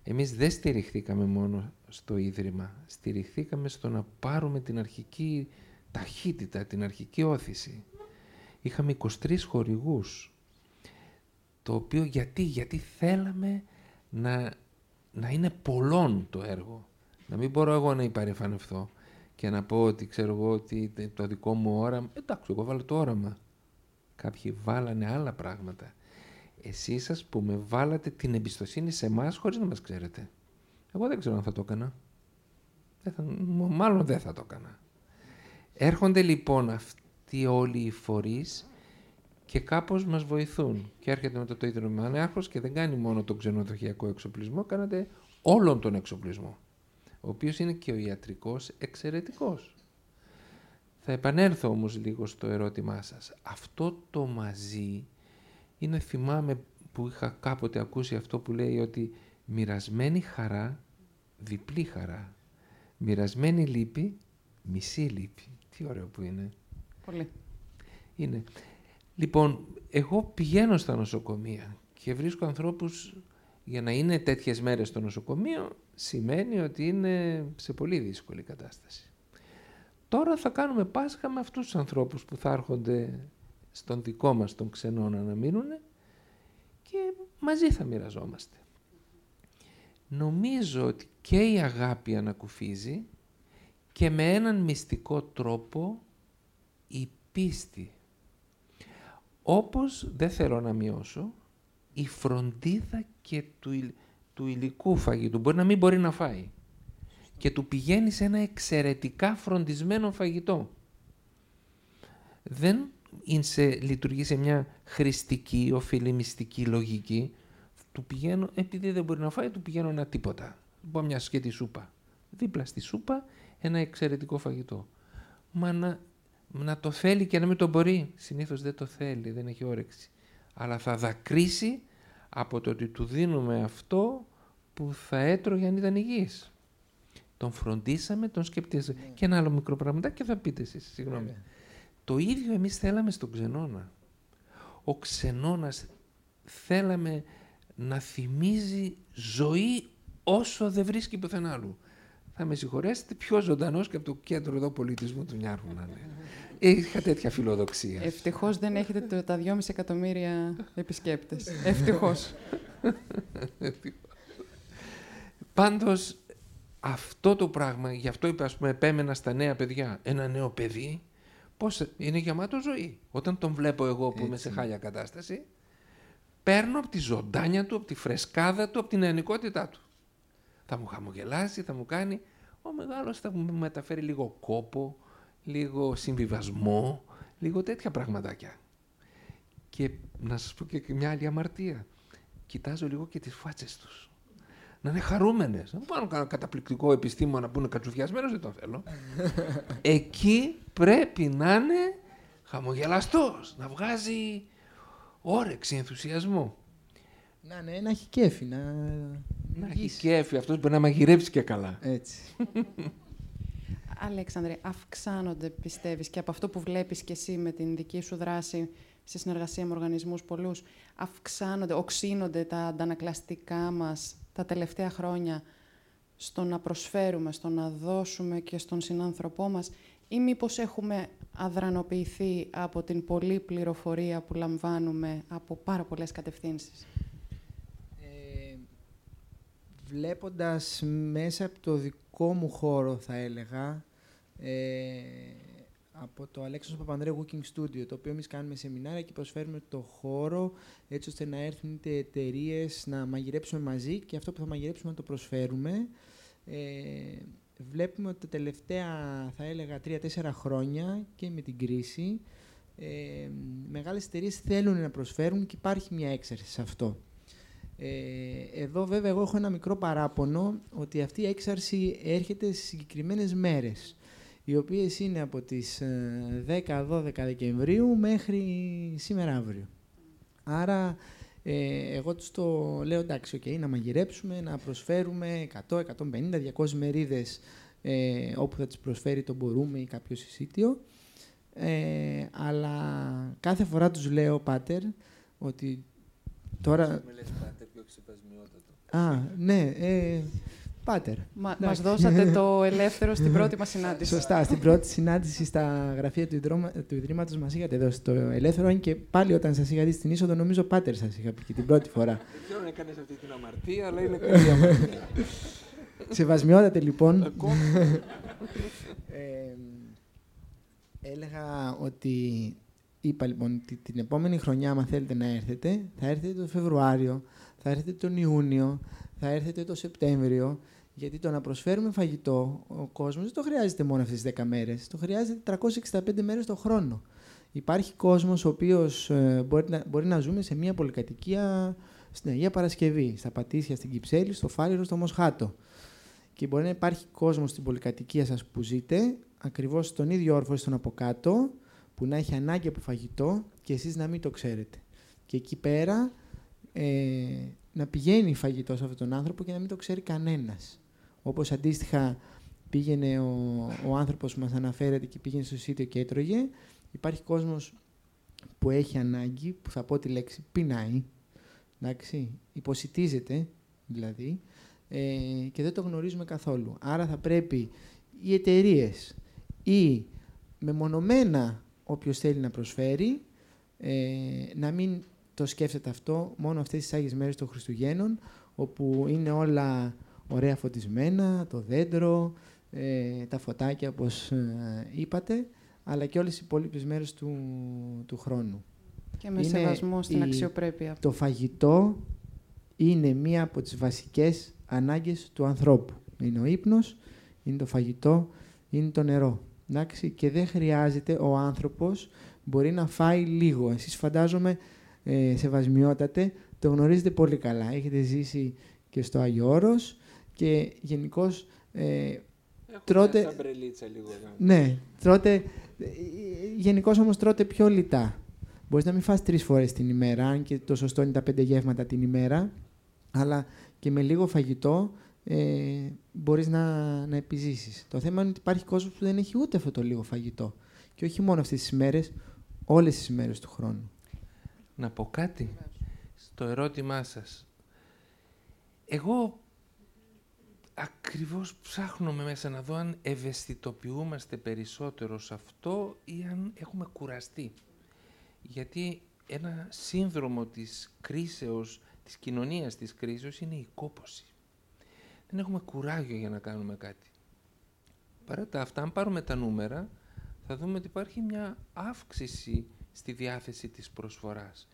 Εμείς δεν στηριχθήκαμε μόνο στο Ίδρυμα. Στηριχθήκαμε στο να πάρουμε την αρχική ταχύτητα, την αρχική όθηση. Είχαμε 23 χορηγούς. Το οποίο γιατί, γιατί θέλαμε να, να είναι πολλών το έργο. Να μην μπορώ εγώ να υπαρεφανευθώ και να πω ότι ξέρω εγώ ότι το δικό μου όραμα... Εντάξει, εγώ βάλω το όραμα. Κάποιοι βάλανε άλλα πράγματα. Εσείς ας πούμε βάλατε την εμπιστοσύνη σε εμάς χωρίς να μας ξέρετε. Εγώ δεν ξέρω αν θα το έκανα. Δεν θα, μάλλον δεν θα το έκανα. Έρχονται λοιπόν αυτοί όλοι οι φορείς και κάπως μας βοηθούν. Και έρχεται μετά το ίδιο Μανέαρχος και δεν κάνει μόνο τον ξενοδοχειακό εξοπλισμό, κάνατε όλον τον εξοπλισμό, ο οποίος είναι και ο ιατρικός εξαιρετικός. Θα επανέλθω όμως λίγο στο ερώτημά σας. Αυτό το μαζί είναι θυμάμαι που είχα κάποτε ακούσει αυτό που λέει ότι μοιρασμένη χαρά, διπλή χαρά. Μοιρασμένη λύπη, μισή λύπη. Τι ωραίο που είναι. Πολύ. Είναι. Λοιπόν, εγώ πηγαίνω στα νοσοκομεία και βρίσκω ανθρώπους για να είναι τέτοιες μέρες στο νοσοκομείο σημαίνει ότι είναι σε πολύ δύσκολη κατάσταση. Τώρα θα κάνουμε Πάσχα με αυτούς τους ανθρώπους που θα έρχονται στον δικό μας τον ξενώνα να μείνουν και μαζί θα μοιραζόμαστε. Νομίζω ότι και η αγάπη ανακουφίζει και με έναν μυστικό τρόπο η πίστη. Όπως, δεν θέλω να μειώσω, η φροντίδα και του, του υλικού φαγητού. Μπορεί να μην μπορεί να φάει. Και του πηγαίνει σε ένα εξαιρετικά φροντισμένο φαγητό. Δεν σε, λειτουργεί σε μια χρηστική, οφειλημιστική λογική, του πηγαίνω, επειδή δεν μπορεί να φάει, του πηγαίνω ένα τίποτα. Μπορώ μια σκέτη σούπα. Δίπλα στη σούπα ένα εξαιρετικό φαγητό. Μα να, να το θέλει και να μην το μπορεί. Συνήθως δεν το θέλει, δεν έχει όρεξη. Αλλά θα δακρύσει από το ότι του δίνουμε αυτό που θα έτρωγε αν ήταν υγιής. Τον φροντίσαμε, τον σκεπτίζαμε. Και ένα άλλο μικρό πραγματάκι και θα πείτε εσείς, συγγνώμη. Το ίδιο εμείς θέλαμε στον ξενώνα. Ο ξενώνας θέλαμε να θυμίζει ζωή όσο δεν βρίσκει πουθενά άλλου. θα με συγχωρέσετε, πιο ζωντανός και από το κέντρο εδώ πολιτισμού του Νιάρχου να είναι. Είχα τέτοια φιλοδοξία. Ευτυχώς δεν έχετε τα 2,5 εκατομμύρια επισκέπτες. Ευτυχώς. Πάντως, αυτό το πράγμα, γι' αυτό είπα, πούμε, επέμενα στα νέα παιδιά. Ένα νέο παιδί, πώς είναι γεμάτο ζωή. Όταν τον βλέπω εγώ που είμαι σε χάλια κατάσταση, παίρνω από τη ζωντάνια του, από τη φρεσκάδα του, από την νεανικότητά του. Θα μου χαμογελάσει, θα μου κάνει. Ο μεγάλος θα μου μεταφέρει λίγο κόπο, λίγο συμβιβασμό, λίγο τέτοια πραγματάκια. Και να σας πω και μια άλλη αμαρτία. Κοιτάζω λίγο και τις φάτσες τους. Να είναι χαρούμενες. Να πάρω ένα καταπληκτικό επιστήμονα που είναι κατσουφιασμένος, δεν τον θέλω. Εκεί πρέπει να είναι χαμογελαστός, να βγάζει όρεξη, ενθουσιασμό. Να, ναι, να έχει κέφι. Να, να έχει κέφι. Αυτός μπορεί να μαγειρέψει και καλά. Έτσι. Αλέξανδρε, αυξάνονται, πιστεύεις, και από αυτό που βλέπεις και εσύ με την δική σου δράση σε συνεργασία με οργανισμούς πολλούς, αυξάνονται, οξύνονται τα αντανακλαστικά μας τα τελευταία χρόνια στο να προσφέρουμε, στο να δώσουμε και στον συνάνθρωπό μας ή μήπως έχουμε αδρανοποιηθεί από την πολλή πληροφορία που λαμβάνουμε από πάρα πολλές κατευθύνσεις; Ε, βλέποντας μέσα από το δικό μου χώρο, θα έλεγα, ε, από το Αλέξανδρο Παπανδρέου Walking Studio, το οποίο εμείς κάνουμε σεμινάρια και προσφέρουμε το χώρο έτσι ώστε να έρθουν είτε εταιρείες να μαγειρέψουμε μαζί και αυτό που θα μαγειρέψουμε να το προσφέρουμε. Ε, βλέπουμε ότι τα τελευταία, θα έλεγα, τρία-τέσσερα χρόνια και με την κρίση, ε, μεγάλες εταιρείες θέλουν να προσφέρουν και υπάρχει μια έξαρση σε αυτό. Ε, εδώ βέβαια εγώ έχω ένα μικρό παράπονο ότι αυτή η έξαρση έρχεται στις συγκεκριμένες μέρες οι οποίες είναι από τις 10-12 ε, Δεκεμβρίου μέχρι σήμερα αύριο. Άρα ε, εγώ τους το λέω εντάξει, okay, να μαγειρέψουμε, να προσφέρουμε 100, 150, 200 μερίδες ε, όπου θα τις προσφέρει το μπορούμε ή κάποιος εισίτιο. Ε, αλλά κάθε φορά τους λέω, Πάτερ, ότι τώρα... Με λες, Πάτερ, πιο Α, ναι. Ε, Πάτερ. Μα, μας δώσατε το ελεύθερο στην πρώτη μας συνάντηση. Σωστά. Στην πρώτη συνάντηση στα γραφεία του, Ιδρώμα, του Ιδρύματος μας είχατε δώσει το ελεύθερο, αν και πάλι όταν σας είχα δει στην είσοδο, νομίζω Πάτερ σας είχα πει και την πρώτη φορά. Δεν ξέρω αν έκανες αυτή την αμαρτία, αλλά είναι καλή αμαρτία. Σεβασμιότατε λοιπόν. ε, έλεγα ότι είπα λοιπόν ότι την επόμενη χρονιά, αν θέλετε να έρθετε, θα έρθετε το Φεβρουάριο, θα έρθετε τον Ιούνιο, θα έρθετε το Σεπτέμβριο γιατί το να προσφέρουμε φαγητό, ο κόσμος δεν το χρειάζεται μόνο αυτές τις 10 μέρες. Το χρειάζεται 365 μέρες το χρόνο. Υπάρχει κόσμος ο οποίος ε, μπορεί, να, μπορεί να ζούμε σε μια πολυκατοικία στην Αγία Παρασκευή, στα Πατήσια, στην Κυψέλη, στο Φάληρο, στο Μοσχάτο. Και μπορεί να υπάρχει κόσμος στην πολυκατοικία σας που ζείτε, ακριβώς στον ίδιο όρφο ή στον από κάτω, που να έχει ανάγκη από φαγητό και εσείς να μην το ξέρετε. Και εκεί πέρα ε, να πηγαίνει φαγητό σε αυτόν τον άνθρωπο και να μην το ξέρει κανένας. Όπως αντίστοιχα πήγαινε ο, ο άνθρωπος που μας αναφέρεται και πήγαινε στο σίτιο και έτρωγε, υπάρχει κόσμος που έχει ανάγκη, που θα πω τη λέξη πεινάει, εντάξει, υποσυτίζεται δηλαδή, ε, και δεν το γνωρίζουμε καθόλου. Άρα θα πρέπει οι εταιρείες ή μεμονωμένα όποιος θέλει να προσφέρει, ε, να μην το σκέφτεται αυτό μόνο αυτές τις Άγιες μέρες των Χριστουγέννων, όπου είναι όλα ωραία φωτισμένα, το δέντρο, ε, τα φωτάκια όπως ε, είπατε, αλλά και όλες οι υπόλοιπες μέρες του, του χρόνου. Και με είναι σεβασμό στην αξιοπρέπεια. Το φαγητό είναι μία από τις βασικές ανάγκες του ανθρώπου. Είναι ο ύπνος, είναι το φαγητό, είναι το νερό. Εντάξει, και δεν χρειάζεται ο άνθρωπος μπορεί να φάει λίγο. Εσείς φαντάζομαι ε, σεβασμιότατε, το γνωρίζετε πολύ καλά. Έχετε ζήσει και στο Άγιο Όρος και γενικώς ε, τρώτε... λίγο. Ναι, τρώτε... Ε, γενικώς όμως τρώτε πιο λιτά. Μπορείς να μην φας τρεις φορές την ημέρα, αν και το σωστό είναι τα πέντε γεύματα την ημέρα, αλλά και με λίγο φαγητό ε, μπορείς να, να επιζήσεις. Το θέμα είναι ότι υπάρχει κόσμος που δεν έχει ούτε αυτό το λίγο φαγητό. Και όχι μόνο αυτές τις ημέρες, όλες τις ημέρες του χρόνου να πω κάτι στο ερώτημά σας. Εγώ ακριβώς ψάχνουμε μέσα να δω αν ευαισθητοποιούμαστε περισσότερο σε αυτό ή αν έχουμε κουραστεί. Γιατί ένα σύνδρομο της κρίσεως, της κοινωνίας της κρίσεως είναι η κόπωση. Δεν έχουμε κουράγιο για να κάνουμε κάτι. Παρά τα αυτά, αν πάρουμε τα νούμερα, θα δούμε ότι υπάρχει μια αύξηση στη διάθεση της προσφοράς.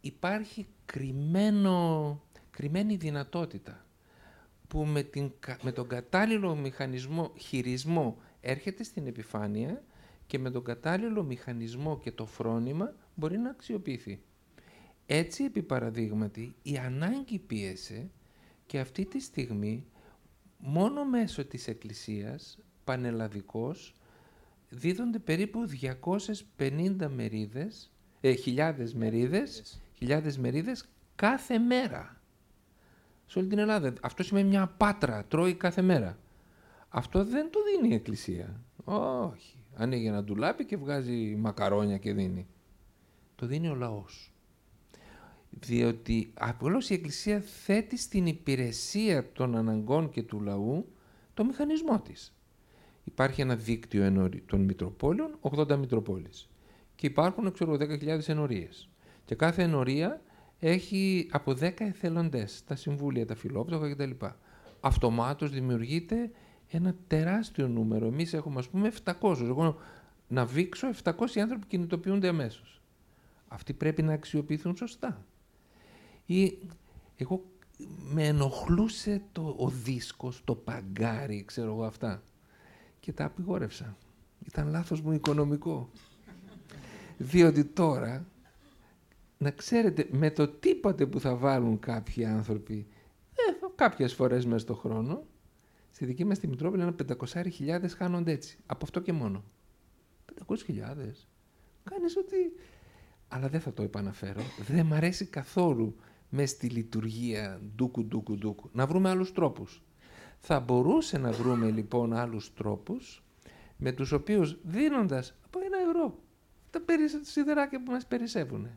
Υπάρχει κρυμμένο, κρυμμένη δυνατότητα που με, την, με τον κατάλληλο μηχανισμό χειρισμό έρχεται στην επιφάνεια και με τον κατάλληλο μηχανισμό και το φρόνημα μπορεί να αξιοποιηθεί. Έτσι, επί παραδείγματι, η ανάγκη πίεσε και αυτή τη στιγμή μόνο μέσω της Εκκλησίας, πανελλαδικός, δίδονται περίπου 250 μερίδες, ε, χιλιάδες μερίδες, χιλιάδες μερίδες κάθε μέρα. Σε όλη την Ελλάδα. Αυτό σημαίνει μια πάτρα, τρώει κάθε μέρα. Αυτό δεν το δίνει η Εκκλησία. Όχι. Ανοίγει ένα ντουλάπι και βγάζει μακαρόνια και δίνει. Το δίνει ο λαός. Διότι απλώς η Εκκλησία θέτει στην υπηρεσία των αναγκών και του λαού το μηχανισμό της. Υπάρχει ένα δίκτυο των Μητροπόλεων, 80 Μητροπόλεις. Και υπάρχουν, ξέρω, 10.000 ενορίες. Και κάθε ενορία έχει από 10 εθελοντές, τα συμβούλια, τα φιλόπτωχα κτλ. Αυτομάτως δημιουργείται ένα τεράστιο νούμερο. Εμείς έχουμε ας πούμε 700. Εγώ να βήξω 700 άνθρωποι κινητοποιούνται αμέσως. Αυτοί πρέπει να αξιοποιηθούν σωστά. Ή εγώ με ενοχλούσε το, ο δίσκος, το παγκάρι, ξέρω εγώ αυτά. Και τα απειγόρευσα. Ήταν λάθος μου οικονομικό. Διότι τώρα να ξέρετε, με το τίποτε που θα βάλουν κάποιοι άνθρωποι, ε, κάποιες φορές μέσα στον χρόνο, στη δική μας τη Μητρόπολη ένα 500.000 χάνονται έτσι. Από αυτό και μόνο. 500.000. Κάνεις ότι... Αλλά δεν θα το επαναφέρω. δεν μ' αρέσει καθόλου μες στη λειτουργία ντούκου ντούκου ντούκου. Να βρούμε άλλους τρόπους. Θα μπορούσε να βρούμε λοιπόν άλλους τρόπους με τους οποίους δίνοντας από ένα ευρώ τα σιδεράκια που μας περισσεύουν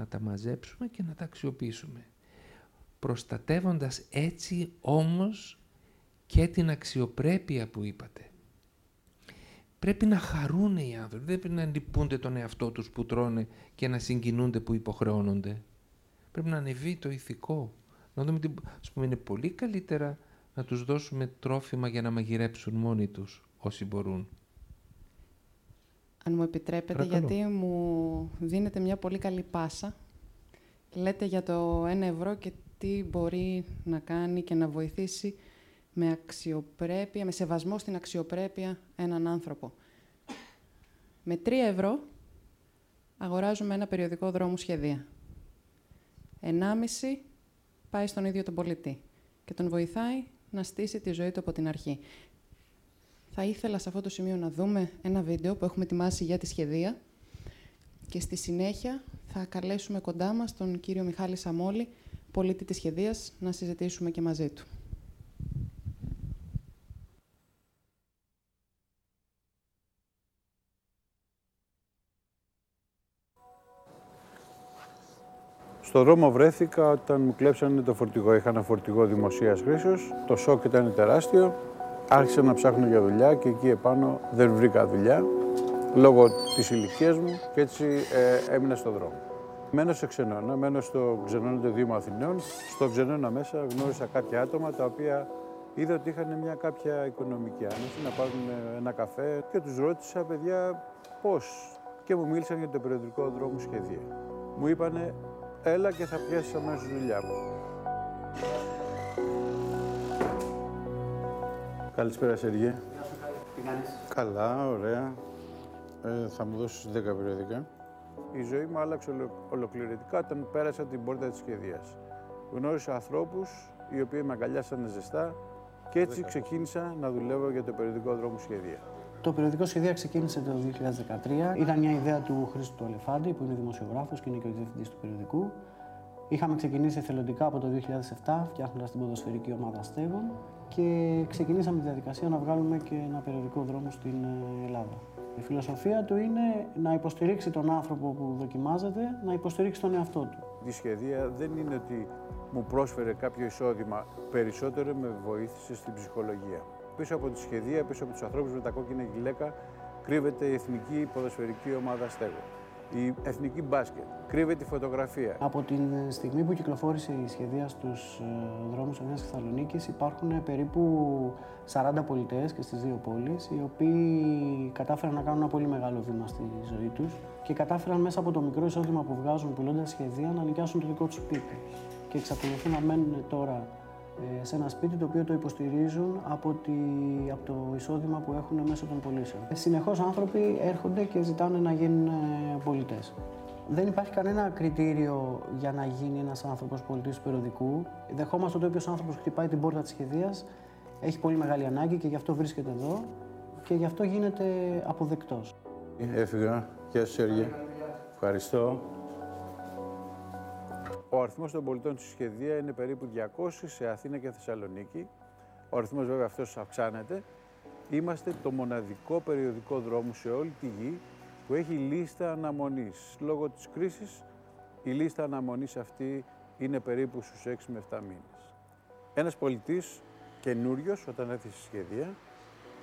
να τα μαζέψουμε και να τα αξιοποιήσουμε. Προστατεύοντας έτσι όμως και την αξιοπρέπεια που είπατε. Πρέπει να χαρούν οι άνθρωποι, δεν πρέπει να λυπούνται τον εαυτό τους που τρώνε και να συγκινούνται που υποχρεώνονται. Πρέπει να ανεβεί το ηθικό. Να δούμε, ας πούμε, είναι πολύ καλύτερα να τους δώσουμε τρόφιμα για να μαγειρέψουν μόνοι τους όσοι μπορούν αν μου επιτρέπετε, γιατί μου δίνετε μια πολύ καλή πάσα. Λέτε για το 1 ευρώ και τι μπορεί να κάνει και να βοηθήσει με αξιοπρέπεια, με σεβασμό στην αξιοπρέπεια έναν άνθρωπο. Με 3 ευρώ αγοράζουμε ένα περιοδικό δρόμου σχεδία. 1,5 πάει στον ίδιο τον πολιτή και τον βοηθάει να στήσει τη ζωή του από την αρχή. Θα ήθελα σε αυτό το σημείο να δούμε ένα βίντεο που έχουμε ετοιμάσει για τη σχεδία και στη συνέχεια θα καλέσουμε κοντά μας τον κύριο Μιχάλη Σαμόλη, πολίτη της σχεδίας, να συζητήσουμε και μαζί του. Στο δρόμο βρέθηκα όταν μου κλέψανε το φορτηγό. Είχα ένα φορτηγό δημοσίας χρήσεως. Το σοκ ήταν τεράστιο. Άρχισα να ψάχνω για δουλειά και εκεί επάνω δεν βρήκα δουλειά λόγω της ηλικίας μου και έτσι ε, έμεινα στο δρόμο. Μένω σε ξενώνα, μένω στο ξενώνα του Δήμου Αθηνών. Στο ξενώνα μέσα γνώρισα κάποια άτομα τα οποία είδα ότι είχαν μια κάποια οικονομική άνεση να πάρουν ένα καφέ και τους ρώτησα παιδιά πώς; Και μου μίλησαν για το περιοδικό δρόμο σχεδία. Μου είπανε έλα και θα πιάσεις αμέσως δουλειά μου. Καλησπέρα, Σεργέ. Τι κάνεις; Καλά, ωραία. Ε, θα μου δώσεις 10 περιοδικά. Η ζωή μου άλλαξε ολοκληρωτικά όταν πέρασα την πόρτα της σχεδίας. Γνώρισα ανθρώπους οι οποίοι με αγκαλιάσανε ζεστά και έτσι ξεκίνησα να δουλεύω για το περιοδικό δρόμο σχεδία. Το περιοδικό σχεδία ξεκίνησε το 2013. Ήταν μια ιδέα του Χρήστου του Ελεφάντη, που είναι δημοσιογράφος και είναι και ο διευθυντής του περιοδικού. Είχαμε ξεκινήσει εθελοντικά από το 2007, φτιάχνοντας την ποδοσφαιρική ομάδα Στέγων και ξεκινήσαμε τη διαδικασία να βγάλουμε και ένα περιοδικό δρόμο στην ε, Ελλάδα. Η φιλοσοφία του είναι να υποστηρίξει τον άνθρωπο που δοκιμάζεται, να υποστηρίξει τον εαυτό του. Η σχεδία δεν είναι ότι μου πρόσφερε κάποιο εισόδημα περισσότερο, με βοήθησε στην ψυχολογία. Πίσω από τη σχεδία, πίσω από τους ανθρώπους με τα κόκκινα γυλαίκα, κρύβεται η Εθνική Ποδοσφαιρική Ομάδα Στέγο η εθνική μπάσκετ, κρύβεται η φωτογραφία. Από την στιγμή που κυκλοφόρησε η σχεδία στους ε, δρόμους Νέας Θεσσαλονίκης υπάρχουν περίπου 40 πολιτές και στις δύο πόλεις οι οποίοι κατάφεραν να κάνουν ένα πολύ μεγάλο βήμα στη ζωή τους και κατάφεραν μέσα από το μικρό εισόδημα που βγάζουν πουλώντας σχεδία να νοικιάσουν το δικό τους σπίτι και εξακολουθούν να μένουν τώρα ε, σε ένα σπίτι το οποίο το υποστηρίζουν από, τη, από το εισόδημα που έχουν μέσω των πωλήσεων. Ε, συνεχώς άνθρωποι έρχονται και ζητάνε να γίνουν ε, πολιτές. Δεν υπάρχει κανένα κριτήριο για να γίνει ένας άνθρωπος πολιτής του περιοδικού. Δεχόμαστε ότι όποιος άνθρωπος χτυπάει την πόρτα της σχεδίας έχει πολύ μεγάλη ανάγκη και γι' αυτό βρίσκεται εδώ και γι' αυτό γίνεται αποδεκτός. Έφυγα. Γεια σου Σέργη. Ευχαριστώ. Ο αριθμός των πολιτών στη σχεδία είναι περίπου 200 σε Αθήνα και Θεσσαλονίκη. Ο αριθμός βέβαια αυτός αυξάνεται. Είμαστε το μοναδικό περιοδικό δρόμο σε όλη τη γη που έχει λίστα αναμονής. Λόγω της κρίσης, η λίστα αναμονής αυτή είναι περίπου στους 6 με 7 μήνες. Ένας πολιτής καινούριος, όταν έρθει στη σχεδία,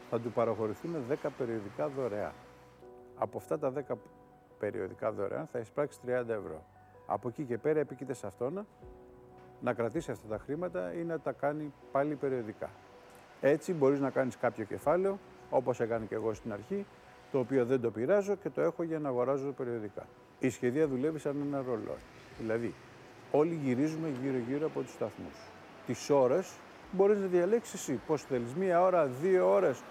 θα του παραχωρηθούν 10 περιοδικά δωρεάν. Από αυτά τα 10 περιοδικά δωρεάν θα εισπράξει 30 ευρώ. Από εκεί και πέρα επίκειται σε αυτόν να κρατήσει αυτά τα χρήματα ή να τα κάνει πάλι περιοδικά. Έτσι μπορείς να κάνεις κάποιο κεφάλαιο, όπως έκανε και εγώ στην αρχή, το οποίο δεν το πειράζω και το έχω για να αγοράζω περιοδικά. Η σχεδία δουλεύει σαν ένα ρολόι. Δηλαδή, όλοι γυρίζουμε γύρω-γύρω από τους σταθμούς. Τις ώρες μπορείς να διαλέξεις εσύ πώς θέλεις, μία ώρα, δύο ώρες.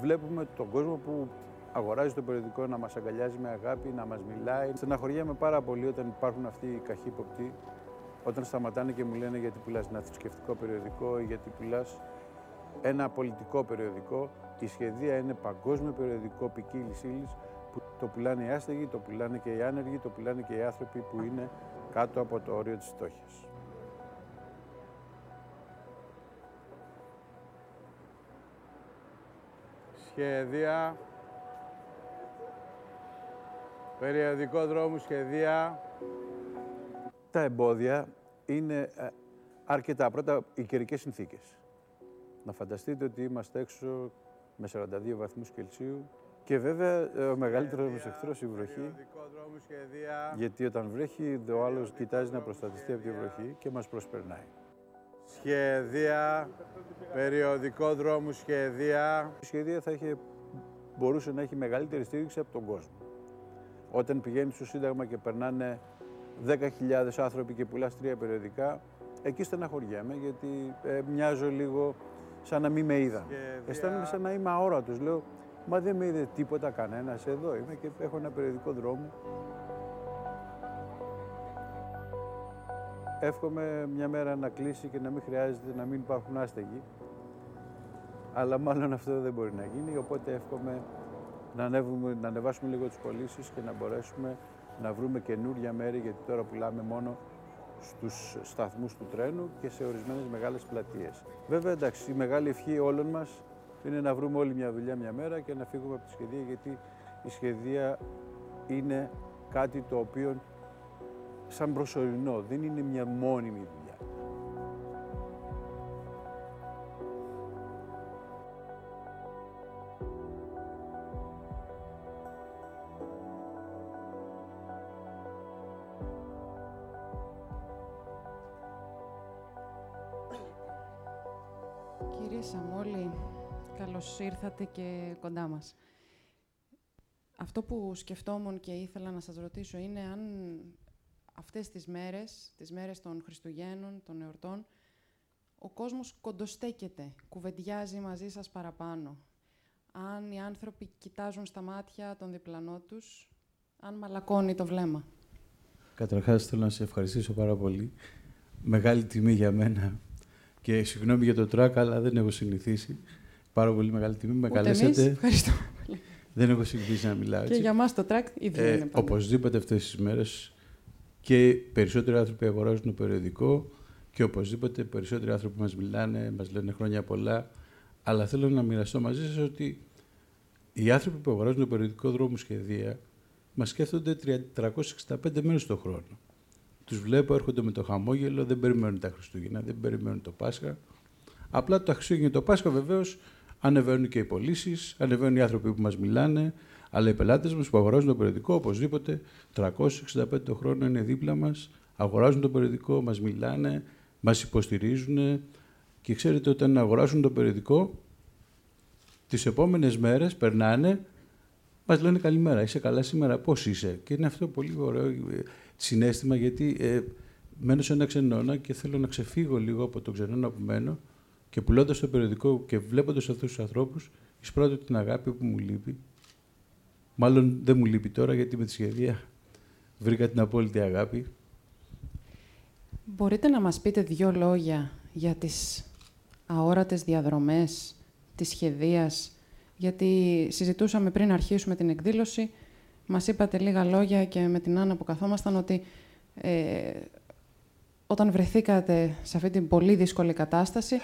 Βλέπουμε τον κόσμο που αγοράζει το περιοδικό να μας αγκαλιάζει με αγάπη, να μας μιλάει. Στεναχωριέμαι πάρα πολύ όταν υπάρχουν αυτοί οι καχύποπτοι, όταν σταματάνε και μου λένε γιατί πουλάς ένα θρησκευτικό περιοδικό ή γιατί πουλάς ένα πολιτικό περιοδικό. Η σχεδία είναι παγκόσμιο περιοδικό ποικίλης ύλης που το πουλάνε οι άστεγοι, το πουλάνε και οι άνεργοι, το πουλάνε και οι άνθρωποι που είναι κάτω από το όριο της φτώχειας. Σχέδια περιοδικό δρόμου, σχεδία. Τα εμπόδια είναι ε, αρκετά. Πρώτα, οι καιρικές συνθήκες. Να φανταστείτε ότι είμαστε έξω με 42 βαθμούς Κελσίου και βέβαια ε, ο μεγαλύτερος μα εχθρός η βροχή. σχεδία. Γιατί όταν βρέχει, ο άλλος κοιτάζει να προστατευτεί από τη βροχή και μας προσπερνάει. Σχέδια, περιοδικό δρόμου, σχέδια. Η σχέδια θα είχε, μπορούσε να έχει μεγαλύτερη στήριξη από τον κόσμο. Όταν πηγαίνεις στο Σύνταγμα και περνάνε 10.000 άνθρωποι και πουλάς τρία περιοδικά, εκεί στεναχωριέμαι γιατί ε, μοιάζω λίγο σαν να μην με είδαν. Αισθάνομαι σαν να είμαι αόρατος. Λέω, μα δεν με είδε τίποτα κανένας εδώ είμαι και έχω ένα περιοδικό δρόμο. Εύχομαι μια μέρα να κλείσει και να μην χρειάζεται να μην υπάρχουν άστεγοι. Αλλά μάλλον αυτό δεν μπορεί να γίνει, οπότε εύχομαι να, ανέβουμε, να ανεβάσουμε λίγο τις πωλήσεις και να μπορέσουμε να βρούμε καινούρια μέρη, γιατί τώρα πουλάμε μόνο στους σταθμούς του τρένου και σε ορισμένες μεγάλες πλατείες. Βέβαια, εντάξει, η μεγάλη ευχή όλων μας είναι να βρούμε όλη μια δουλειά μια μέρα και να φύγουμε από τη σχεδία, γιατί η σχεδία είναι κάτι το οποίο σαν προσωρινό, δεν είναι μια μόνιμη δουλειά. Ήρθατε και κοντά μας. Αυτό που σκεφτόμουν και ήθελα να σας ρωτήσω είναι αν αυτές τις μέρες, τις μέρες των Χριστουγέννων, των εορτών, ο κόσμος κοντοστέκεται, κουβεντιάζει μαζί σας παραπάνω. Αν οι άνθρωποι κοιτάζουν στα μάτια τον διπλανό τους, αν μαλακώνει το βλέμμα. Καταρχάς θέλω να σε ευχαριστήσω πάρα πολύ. Μεγάλη τιμή για μένα και συγγνώμη για το τρακ, αλλά δεν έχω συνηθίσει πάρα πολύ μεγάλη τιμή με καλέσατε. Ευχαριστώ πολύ. Δεν έχω συνηθίσει να μιλάω έτσι. Και για μας το track ίδιο ε, είναι πάντα. Οπωσδήποτε αυτές τις μέρες και περισσότεροι άνθρωποι αγοράζουν το περιοδικό και οπωσδήποτε περισσότεροι άνθρωποι μας μιλάνε, μας λένε χρόνια πολλά. Αλλά θέλω να μοιραστώ μαζί σας ότι οι άνθρωποι που αγοράζουν το περιοδικό δρόμο σχεδία μας σκέφτονται 365 μέρες το χρόνο. Τους βλέπω, έρχονται με το χαμόγελο, δεν περιμένουν τα Χριστούγεννα, δεν περιμένουν το Πάσχα. Απλά το Χριστούγεννα και το Πάσχα βεβαίως ανεβαίνουν και οι πωλήσεις, ανεβαίνουν οι άνθρωποι που μας μιλάνε, αλλά οι πελάτες μας που αγοράζουν το περιοδικό, οπωσδήποτε 365 το χρόνο είναι δίπλα μας, αγοράζουν το περιοδικό, μας μιλάνε, μας υποστηρίζουν. Και ξέρετε, όταν αγοράσουν το περιοδικό, τις επόμενες μέρες περνάνε, μας λένε καλημέρα, είσαι καλά σήμερα, πώς είσαι. Και είναι αυτό πολύ ωραίο ε, συνέστημα, γιατί ε, μένω σε ένα ξενώνα και θέλω να ξεφύγω λίγο από το ξενώνα που μένω και πουλώντας το περιοδικό και βλέποντας αυτούς τους ανθρώπους, εισπράττω την αγάπη που μου λείπει. Μάλλον δεν μου λείπει τώρα, γιατί με τη σχεδία βρήκα την απόλυτη αγάπη. Μπορείτε να μας πείτε δύο λόγια για τις αόρατες διαδρομές της σχεδίας, γιατί συζητούσαμε πριν αρχίσουμε την εκδήλωση, μας είπατε λίγα λόγια και με την Άννα που καθόμασταν ότι ε, όταν βρεθήκατε σε αυτή την πολύ δύσκολη κατάσταση,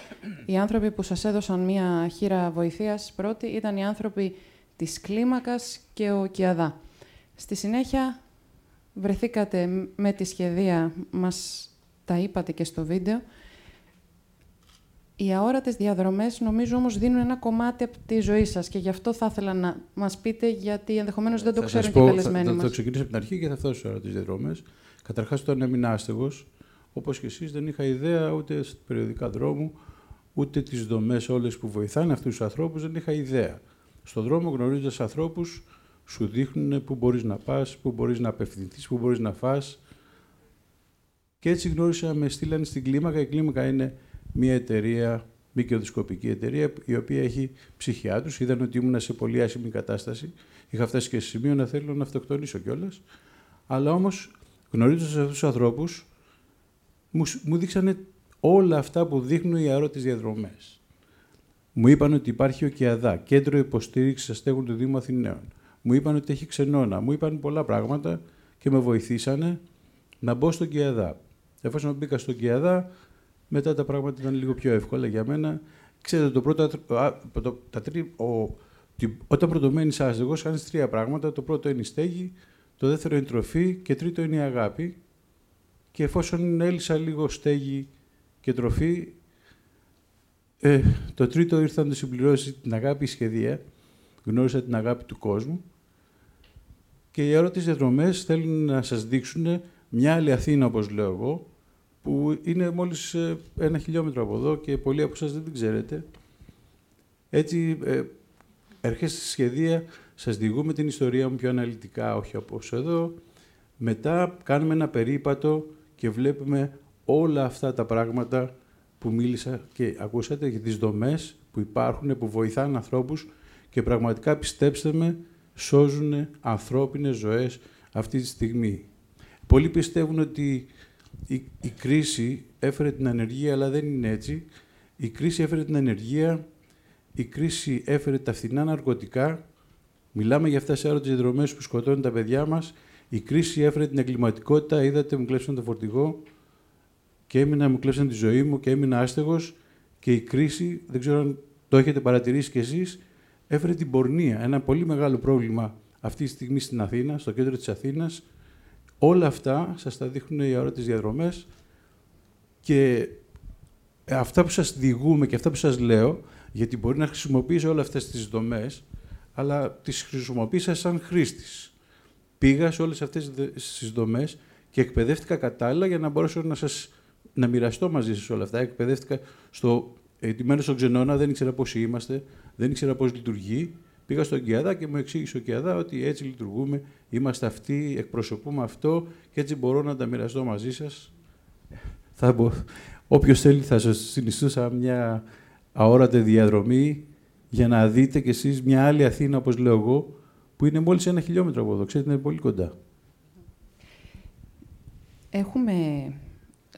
οι άνθρωποι που σας έδωσαν μία χείρα βοηθείας πρώτη ήταν οι άνθρωποι της κλίμακας και ο Κιαδά. Στη συνέχεια βρεθήκατε με τη σχεδία, μας τα είπατε και στο βίντεο. Οι αόρατες διαδρομές νομίζω όμως δίνουν ένα κομμάτι από τη ζωή σας και γι' αυτό θα ήθελα να μας πείτε γιατί ενδεχομένως δεν το ξέρουν και οι καλεσμένοι μας. Θα, ξεκινήσω από την αρχή και θα φτάσω στις αόρατες διαδρομές. Καταρχάς, όταν έμεινα άστεγος, όπως και εσείς, δεν είχα ιδέα ούτε στα περιοδικά δρόμου, ούτε τις δομές όλες που βοηθάνε αυτούς τους ανθρώπους, δεν είχα ιδέα. Στον δρόμο γνωρίζοντας ανθρώπους, σου δείχνουν πού μπορείς να πας, πού μπορείς να απευθυνθείς, πού μπορείς να φας. Και έτσι γνώρισα, με στείλανε στην Κλίμακα. Η Κλίμακα είναι μια εταιρεία, μη κερδοσκοπική εταιρεία, η οποία έχει ψυχιάτρους. Είδαν ότι ήμουν σε πολύ άσχημη κατάσταση. Είχα φτάσει και σε σημείο να θέλω να αυτοκτονήσω κιόλας. Αλλά όμως, γνωρίζοντας αυτούς τους ανθρώπους, μου, μου δείξανε όλα αυτά που δείχνουν οι αερότες διαδρομές. Μου είπαν ότι υπάρχει ο ΚΙΑΔΑ, κέντρο υποστήριξης αστέγων του Δήμου Αθηναίων. Μου είπαν ότι έχει ξενώνα. Μου είπαν πολλά πράγματα και με βοηθήσανε να μπω στον ΚΙΑΔΑ. Εφόσον μπήκα στον ΚΙΑΔΑ, μετά τα πράγματα ήταν λίγο πιο εύκολα για μένα. Ξέρετε, το πρώτο, το, τα τρί, ο, όταν πρωτομένει άστεγος, κάνεις τρία πράγματα. Το πρώτο είναι η στέγη, το δεύτερο είναι η τροφή και τρίτο είναι η αγάπη. Και εφόσον έλυσα λίγο στέγη και τροφή, ε, το τρίτο ήρθε να το συμπληρώσει την αγάπη η σχεδία. Γνώρισα την αγάπη του κόσμου. Και οι ερώτες διαδρομές θέλουν να σας δείξουν μια άλλη Αθήνα, όπως λέω εγώ, που είναι μόλις ε, ένα χιλιόμετρο από εδώ και πολλοί από εσάς δεν την ξέρετε. Έτσι, ε, έρχεστε στη σχεδία, σας διηγούμε την ιστορία μου πιο αναλυτικά, όχι από εδώ. Μετά κάνουμε ένα περίπατο και βλέπουμε όλα αυτά τα πράγματα που μίλησα και ακούσατε για τις δομές που υπάρχουν, που βοηθάνε ανθρώπους και πραγματικά πιστέψτε με, σώζουν ανθρώπινες ζωές αυτή τη στιγμή. Πολλοί πιστεύουν ότι η, η κρίση έφερε την ανεργία, αλλά δεν είναι έτσι. Η κρίση έφερε την ανεργία, η κρίση έφερε τα φθηνά ναρκωτικά. Μιλάμε για αυτές τις έρωτες δρομές που σκοτώνουν τα παιδιά μας. Η κρίση έφερε την εγκληματικότητα. Είδατε, μου κλέψαν το φορτηγό και έμεινα, μου κλέψαν τη ζωή μου και έμεινα άστεγος και η κρίση, δεν ξέρω αν το έχετε παρατηρήσει κι εσείς, έφερε την πορνεία. Ένα πολύ μεγάλο πρόβλημα αυτή τη στιγμή στην Αθήνα, στο κέντρο της Αθήνας. Όλα αυτά σας τα δείχνουν οι αόρατες διαδρομές και αυτά που σας διηγούμε και αυτά που σας λέω, γιατί μπορεί να χρησιμοποιήσω όλα αυτές τις δομές, αλλά τις χρησιμοποίησα σαν χρήστης. Πήγα σε όλες αυτές τις δομές και εκπαιδεύτηκα κατάλληλα για να μπορέσω να σας να μοιραστώ μαζί σας όλα αυτά. Εκπαιδεύτηκα στο εντυμένο στον ξενώνα, δεν ήξερα πόσοι είμαστε, δεν ήξερα πώς λειτουργεί. Πήγα στον Κιαδά και μου εξήγησε ο Κιαδά ότι έτσι λειτουργούμε, είμαστε αυτοί, εκπροσωπούμε αυτό και έτσι μπορώ να τα μοιραστώ μαζί σας. Θα μπο... Όποιος θέλει θα σας συνιστούσα μια αόρατη διαδρομή για να δείτε κι εσείς μια άλλη Αθήνα, όπως λέω εγώ, που είναι μόλις ένα χιλιόμετρο από εδώ. Ξέρετε, είναι πολύ κοντά. Έχουμε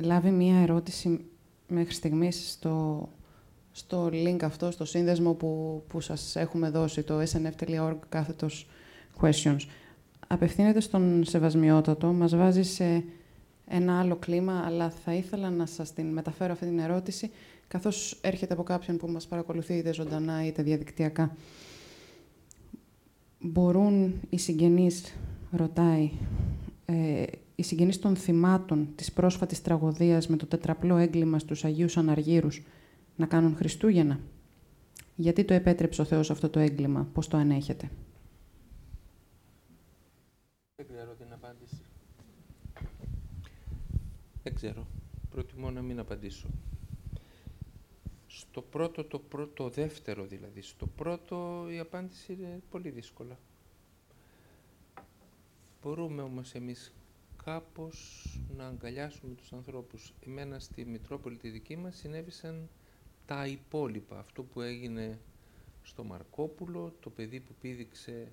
λάβει μία ερώτηση μέχρι στιγμής στο, στο link αυτό, στο σύνδεσμο που, που σας έχουμε δώσει, το snf.org κάθετος questions. Απευθύνεται στον Σεβασμιότατο, μας βάζει σε ένα άλλο κλίμα, αλλά θα ήθελα να σας την μεταφέρω αυτή την ερώτηση, καθώς έρχεται από κάποιον που μας παρακολουθεί είτε ζωντανά είτε διαδικτυακά. Μπορούν οι συγγενείς ρωτάει ε, οι συγγενείς των θυμάτων της πρόσφατης τραγωδίας με το τετραπλό έγκλημα στους Αγίους Αναργύρους να κάνουν Χριστούγεννα; Γιατί το επέτρεψε ο Θεός αυτό το έγκλημα, πώς το ανέχεται; Δεν ξέρω την απάντηση. Δεν ξέρω. Προτιμώ να μην απαντήσω. Στο πρώτο, το πρώτο, δεύτερο δηλαδή. Στο πρώτο η απάντηση είναι πολύ δύσκολα. Μπορούμε όμως εμείς κάπως να αγκαλιάσουμε τους ανθρώπους. Εμένα στη Μητρόπολη τη δική μας συνέβησαν τα υπόλοιπα. Αυτό που έγινε στο Μαρκόπουλο, το παιδί που πήδηξε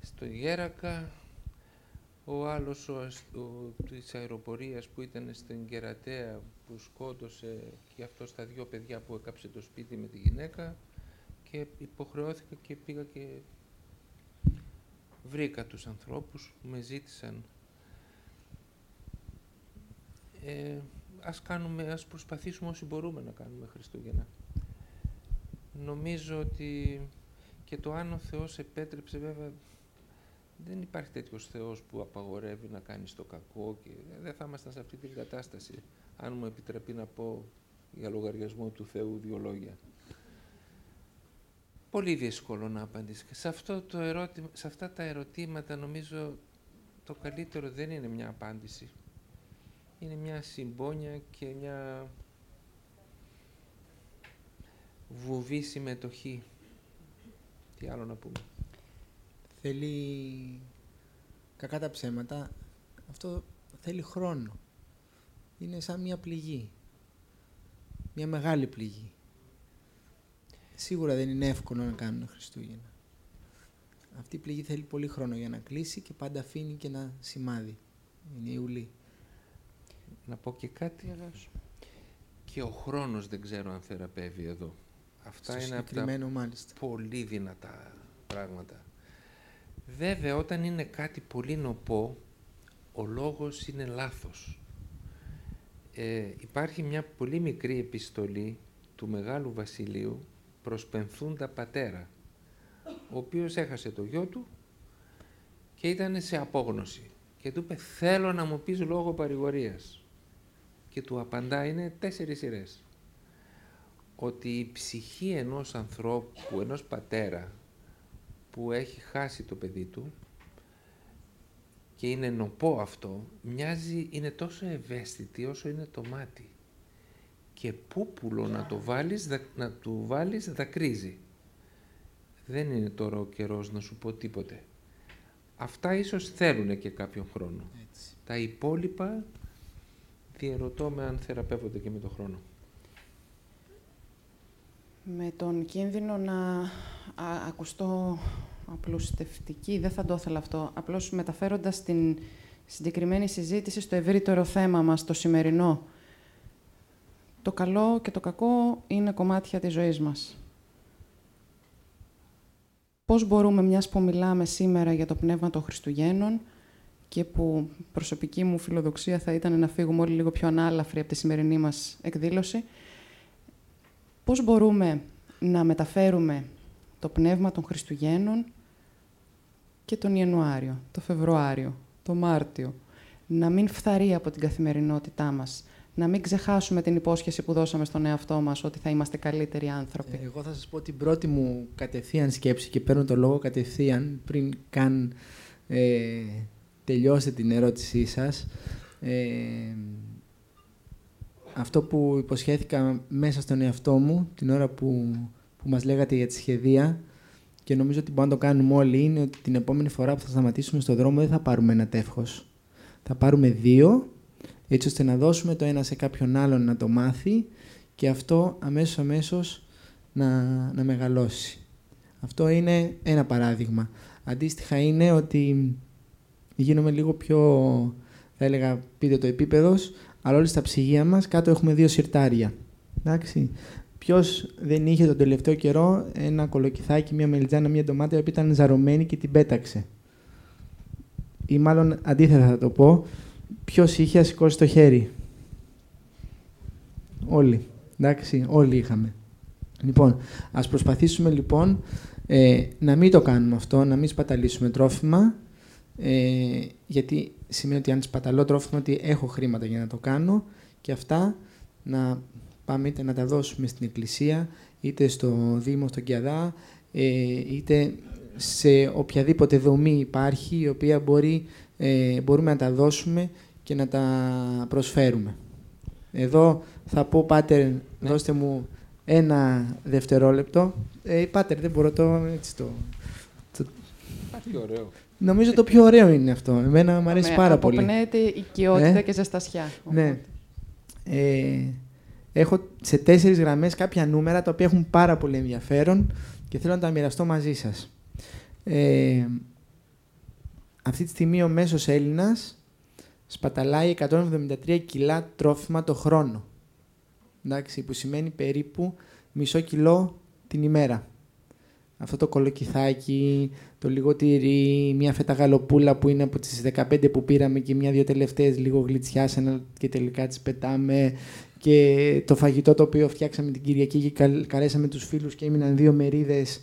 στο Γέρακα, ο άλλος ο, ο, της αεροπορίας που ήταν στην Κερατέα που σκότωσε και αυτός τα δύο παιδιά που έκαψε το σπίτι με τη γυναίκα και υποχρεώθηκα και πήγα και βρήκα τους ανθρώπους που με ζήτησαν ε, ας, κάνουμε, ας προσπαθήσουμε όσοι μπορούμε να κάνουμε Χριστούγεννα. Νομίζω ότι και το αν ο Θεός επέτρεψε βέβαια δεν υπάρχει τέτοιος Θεός που απαγορεύει να κάνεις το κακό και δεν θα ήμασταν σε αυτή την κατάσταση αν μου επιτραπεί να πω για λογαριασμό του Θεού δύο λόγια. Πολύ δύσκολο να απαντήσεις. Σε, αυτό το ερώτημα, σε αυτά τα ερωτήματα νομίζω το καλύτερο δεν είναι μια απάντηση. Είναι μια συμπόνια και μια βουβή συμμετοχή. Τι άλλο να πούμε. Θέλει κακά τα ψέματα. Αυτό θέλει χρόνο. Είναι σαν μια πληγή. Μια μεγάλη πληγή. Σίγουρα δεν είναι εύκολο να κάνουν Χριστούγεννα. Αυτή η πληγή θέλει πολύ χρόνο για να κλείσει και πάντα αφήνει και ένα σημάδι. Είναι η ουλή. Να πω και κάτι. Και ο χρόνος δεν ξέρω αν θεραπεύει εδώ. Αυτά είναι από τα μάλιστα. πολύ δυνατά πράγματα. Βέβαια, όταν είναι κάτι πολύ νοπό, ο λόγος είναι λάθος. Ε, υπάρχει μια πολύ μικρή επιστολή του Μεγάλου Βασιλείου προς Πενθούντα πατέρα, ο οποίος έχασε το γιο του και ήταν σε απόγνωση. Και του είπε, θέλω να μου πεις λόγο παρηγορίας. Και του απαντά, είναι τέσσερις σειρές. Ότι η ψυχή ενός ανθρώπου, ενός πατέρα, που έχει χάσει το παιδί του και είναι νοπό αυτό, μοιάζει, είναι τόσο ευαίσθητη όσο είναι το μάτι. Και πούπουλο να το βάλεις, να του βάλεις, δακρύζει. Δεν είναι τώρα ο καιρός να σου πω τίποτε. Αυτά ίσως θέλουν και κάποιον χρόνο. Τα υπόλοιπα διαρωτώ με αν θεραπεύονται και με τον χρόνο. Με τον κίνδυνο να ακουστώ απλουστευτική, δεν θα το ήθελα αυτό, απλώς μεταφέροντας την συγκεκριμένη συζήτηση στο ευρύτερο θέμα μας, το σημερινό. Το καλό και το κακό είναι κομμάτια της ζωής μας. Πώς μπορούμε, μιας που μιλάμε σήμερα για το πνεύμα των Χριστουγέννων και που προσωπική μου φιλοδοξία θα ήταν να φύγουμε όλοι λίγο πιο ανάλαφροι από τη σημερινή μας εκδήλωση, πώς μπορούμε να μεταφέρουμε το πνεύμα των Χριστουγέννων και τον Ιανουάριο, το Φεβρουάριο, το Μάρτιο. Να μην φθαρεί από την καθημερινότητά μας. Να μην ξεχάσουμε την υπόσχεση που δώσαμε στον εαυτό μας ότι θα είμαστε καλύτεροι άνθρωποι. Εγώ θα σας πω την πρώτη μου κατευθείαν σκέψη και παίρνω το λόγο κατευθείαν πριν καν ε, τελειώσετε την ερώτησή σας. Ε, αυτό που υποσχέθηκα μέσα στον εαυτό μου την ώρα που, που μας λέγατε για τη σχεδία και νομίζω ότι μπορούμε να το κάνουμε όλοι είναι ότι την επόμενη φορά που θα σταματήσουμε στον δρόμο δεν θα πάρουμε ένα τεύχος. Θα πάρουμε δύο, έτσι ώστε να δώσουμε το ένα σε κάποιον άλλον να το μάθει και αυτό αμέσως αμέσως να, να μεγαλώσει. Αυτό είναι ένα παράδειγμα. Αντίστοιχα είναι ότι γίνομαι λίγο πιο, θα έλεγα, πείτε το επίπεδος, αλλά όλοι στα ψυγεία μας κάτω έχουμε δύο σιρτάρια. Εντάξει. Ποιος δεν είχε τον τελευταίο καιρό ένα κολοκυθάκι, μια μελιτζάνα, μια ντομάτα που ήταν ζαρωμένη και την πέταξε. Ή μάλλον αντίθετα θα το πω, ποιος είχε σηκώσει το χέρι. Όλοι. Εντάξει, όλοι είχαμε. Λοιπόν, ας προσπαθήσουμε λοιπόν ε, να μην το κάνουμε αυτό, να μην σπαταλήσουμε τρόφιμα, Ε, γιατί σημαίνει ότι αν σπαταλώ τρόφιμα ότι έχω χρήματα για να το κάνω και αυτά να πάμε είτε να τα δώσουμε στην εκκλησία, είτε στο Δήμο, στον Κιαδά, ε, είτε σε οποιαδήποτε δομή υπάρχει η οποία μπορεί, ε, μπορούμε να τα δώσουμε και να τα προσφέρουμε. Εδώ θα πω, Πάτερ, ναι. δώστε μου ένα δευτερόλεπτο. Ε, πάτερ, δεν μπορώ το... Έτσι το, το... Υπάρχει ωραίο. Νομίζω το πιο ωραίο είναι αυτό. Εμένα μου αρέσει πάρα πολύ. Αποπνέεται οικειότητα ε; και ζεστασιά. Ναι. Ε, έχω σε τέσσερις γραμμές κάποια νούμερα τα οποία έχουν πάρα πολύ ενδιαφέρον και θέλω να τα μοιραστώ μαζί σας. Ε, αυτή τη στιγμή ο μέσος Έλληνας σπαταλάει 173 κιλά τρόφιμα το χρόνο. Εντάξει, που σημαίνει περίπου μισό κιλό την ημέρα. Αυτό το κολοκυθάκι, το λίγο τυρί, μια φέτα γαλοπούλα που είναι από τις 15 που πήραμε και μια-δυο τελευταίες λίγο γλυτσιάσανε και τελικά τις πετάμε και το φαγητό το οποίο φτιάξαμε την Κυριακή και καλέσαμε τους φίλους και έμειναν δύο μερίδες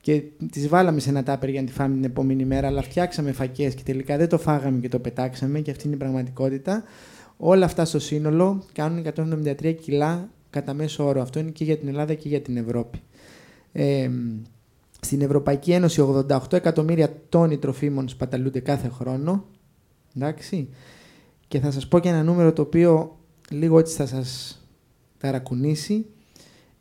και τις βάλαμε σε ένα τάπερ για να τη φάμε την επόμενη μέρα, αλλά φτιάξαμε φακές και τελικά δεν το φάγαμε και το πετάξαμε και αυτή είναι η πραγματικότητα. Όλα αυτά στο σύνολο κάνουν 173 κιλά κατά μέσο όρο. Αυτό είναι και για την Ελλάδα και για την Ευρώπη. Ε, στην Ευρωπαϊκή Ένωση 88 εκατομμύρια τόνοι τροφίμων σπαταλούνται κάθε χρόνο. Εντάξει. Και θα σας πω και ένα νούμερο το οποίο λίγο έτσι θα σας ταρακουνήσει.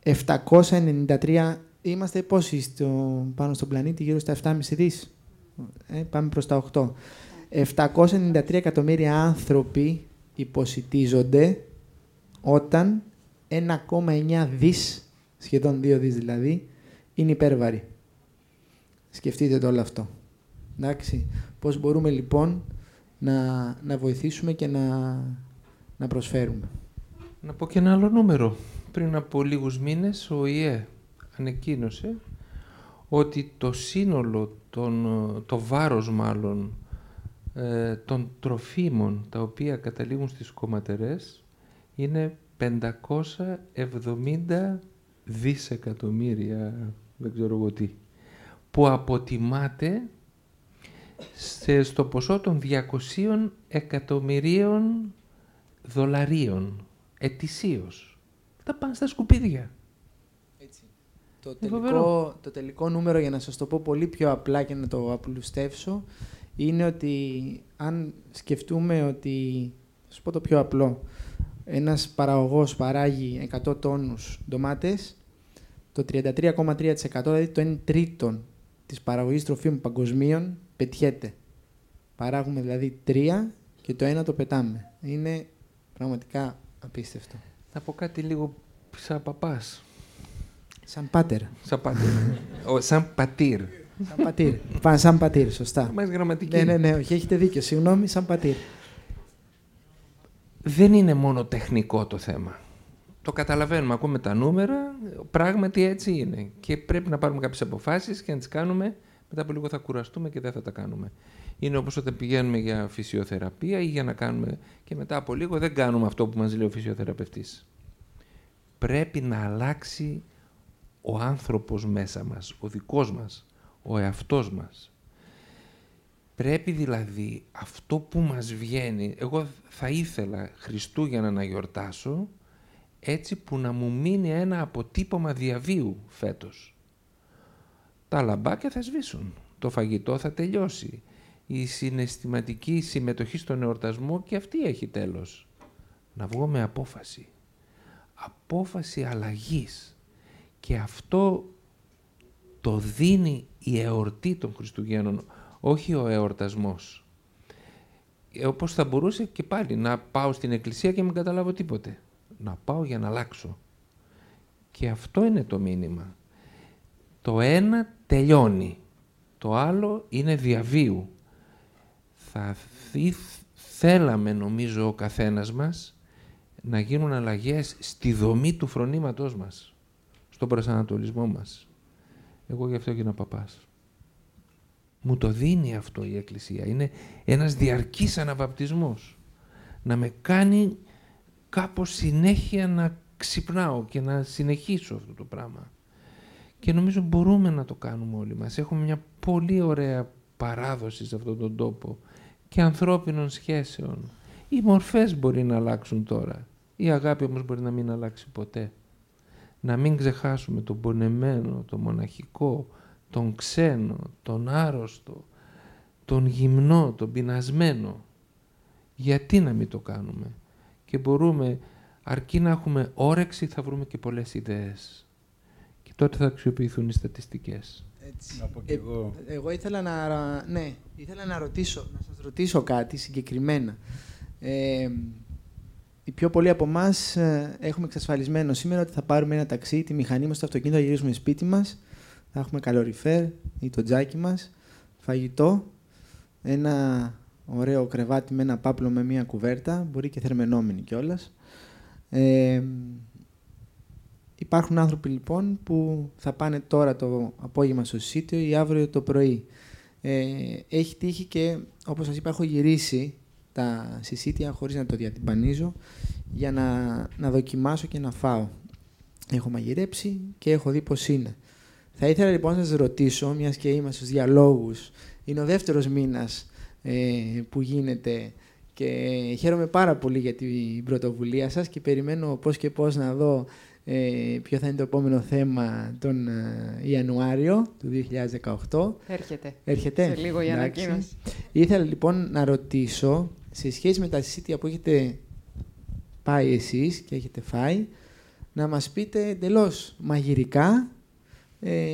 793 είμαστε πόσοι στο, πάνω στον πλανήτη, γύρω στα 7,5 δις; Ε, πάμε προς τα 8. 793 εκατομμύρια άνθρωποι υποσυτίζονται όταν 1,9 δις, σχεδόν 2 δις δηλαδή, είναι υπέρβαροι. Σκεφτείτε το όλο αυτό. Εντάξει. Πώς μπορούμε λοιπόν να, να βοηθήσουμε και να, να προσφέρουμε. Να πω και ένα άλλο νούμερο. Πριν από λίγους μήνες ο ΙΕ ανεκκίνωσε ότι το σύνολο, των, το βάρος μάλλον, ε, των τροφίμων τα οποία καταλήγουν στις κομματερές είναι 570 δισεκατομμύρια, δεν ξέρω εγώ τι, που αποτιμάται στο ποσό των 200 εκατομμυρίων δολαρίων ετησίως. Τα πάνε στα σκουπίδια. Το τελικό, το τελικό νούμερο, για να σας το πω πολύ πιο απλά και να το απλουστεύσω, είναι ότι αν σκεφτούμε ότι, θα σου πω το πιο απλό, ένας παραγωγός παράγει 100 τόνους ντομάτες, το 33,3% δηλαδή το 1 τρίτον της παραγωγής τροφίμων παγκοσμίων πετιέται. Παράγουμε δηλαδή 3 και το ένα το πετάμε. Είναι πραγματικά απίστευτο. Θα πω κάτι λίγο σαν παπάς. Σαν πάτερ. Σαν πάτερ. Ο, σαν πατήρ. Σαν πατήρ. Πα, σαν πατήρ, σωστά. Μα γραμματική. Ναι, ναι, ναι, όχι, έχετε δίκιο. Συγγνώμη, σαν πατήρ. Δεν είναι μόνο τεχνικό το θέμα. Το καταλαβαίνουμε, ακούμε τα νούμερα, πράγματι έτσι είναι. Και πρέπει να πάρουμε κάποιες αποφάσεις και να τις κάνουμε. Μετά από λίγο θα κουραστούμε και δεν θα τα κάνουμε. Είναι όπως όταν πηγαίνουμε για φυσιοθεραπεία ή για να κάνουμε. και μετά από λίγο δεν κάνουμε αυτό που μας λέει ο φυσιοθεραπευτής. Πρέπει να αλλάξει ο άνθρωπος μέσα μας, ο δικός μας, ο εαυτός μας. Πρέπει δηλαδή αυτό που μας βγαίνει, εγώ θα ήθελα Χριστούγεννα να γιορτάσω, έτσι που να μου μείνει ένα αποτύπωμα διαβίου φέτος. Τα λαμπάκια θα σβήσουν, το φαγητό θα τελειώσει, η συναισθηματική συμμετοχή στον εορτασμό και αυτή έχει τέλος. Να βγω με απόφαση. Απόφαση αλλαγής και αυτό το δίνει η εορτή των Χριστουγέννων, όχι ο εορτασμός. Ε, όπως θα μπορούσε και πάλι να πάω στην εκκλησία και μην καταλάβω τίποτε. Να πάω για να αλλάξω. Και αυτό είναι το μήνυμα. Το ένα τελειώνει. Το άλλο είναι διαβίου. Θα θέλαμε νομίζω ο καθένας μας να γίνουν αλλαγές στη δομή του φρονήματός μας στον προσανατολισμό μας. Εγώ γι' αυτό έγινα παπάς. Μου το δίνει αυτό η Εκκλησία. Είναι ένας διαρκής αναβαπτισμός. Να με κάνει κάπως συνέχεια να ξυπνάω και να συνεχίσω αυτό το πράγμα. Και νομίζω μπορούμε να το κάνουμε όλοι μας. Έχουμε μια πολύ ωραία παράδοσης σε αυτόν τον τόπο και ανθρώπινων σχέσεων. Οι μορφές μπορεί να αλλάξουν τώρα. Η αγάπη όμως μπορεί να μην αλλάξει ποτέ. Να μην ξεχάσουμε τον πονεμένο, τον μοναχικό, τον ξένο, τον άρρωστο, τον γυμνό, τον πεινασμένο. Γιατί να μην το κάνουμε; Και μπορούμε, αρκεί να έχουμε όρεξη, θα βρούμε και πολλές ιδέες. Και τότε θα αξιοποιηθούν οι στατιστικές. Έτσι. Να πω και ε, εγώ. εγώ ήθελα να, ναι, ήθελα να, ρωτήσω, να σας ρωτήσω κάτι συγκεκριμένα. Ε, οι πιο πολλοί από εμάς έχουμε εξασφαλισμένο σήμερα ότι θα πάρουμε ένα ταξί, τη μηχανή μας, το αυτοκίνητο, θα γυρίσουμε σπίτι μας, θα έχουμε καλοριφέρ ή το τζάκι μας, φαγητό, ένα ωραίο κρεβάτι με ένα πάπλο με μία κουβέρτα, μπορεί και θερμενόμενη κιόλας. Ε, υπάρχουν άνθρωποι λοιπόν που θα πάνε τώρα το απόγευμα στο σίτιο ή αύριο το πρωί. Ε, έχει τύχει και, όπως σας είπα, έχω γυρίσει τα συσίτια χωρίς να το διατυμπανίζω για να, να δοκιμάσω και να φάω. Έχω μαγειρέψει και έχω δει πώς είναι. Θα ήθελα λοιπόν να σας ρωτήσω, μιας και είμαστε στους διαλόγους, είναι ο δεύτερος μήνας ε, που γίνεται και χαίρομαι πάρα πολύ για την πρωτοβουλία σας και περιμένω πώς και πώς να δω ε, ποιο θα είναι το επόμενο θέμα τον ε, Ιανουάριο του 2018. Έρχεται. Έρχεται; Σε λίγο η ανακοίνωση. Ήθελα λοιπόν να ρωτήσω, σε σχέση με τα συσίτια που έχετε πάει εσείς και έχετε φάει, να μας πείτε εντελώς μαγειρικά ε,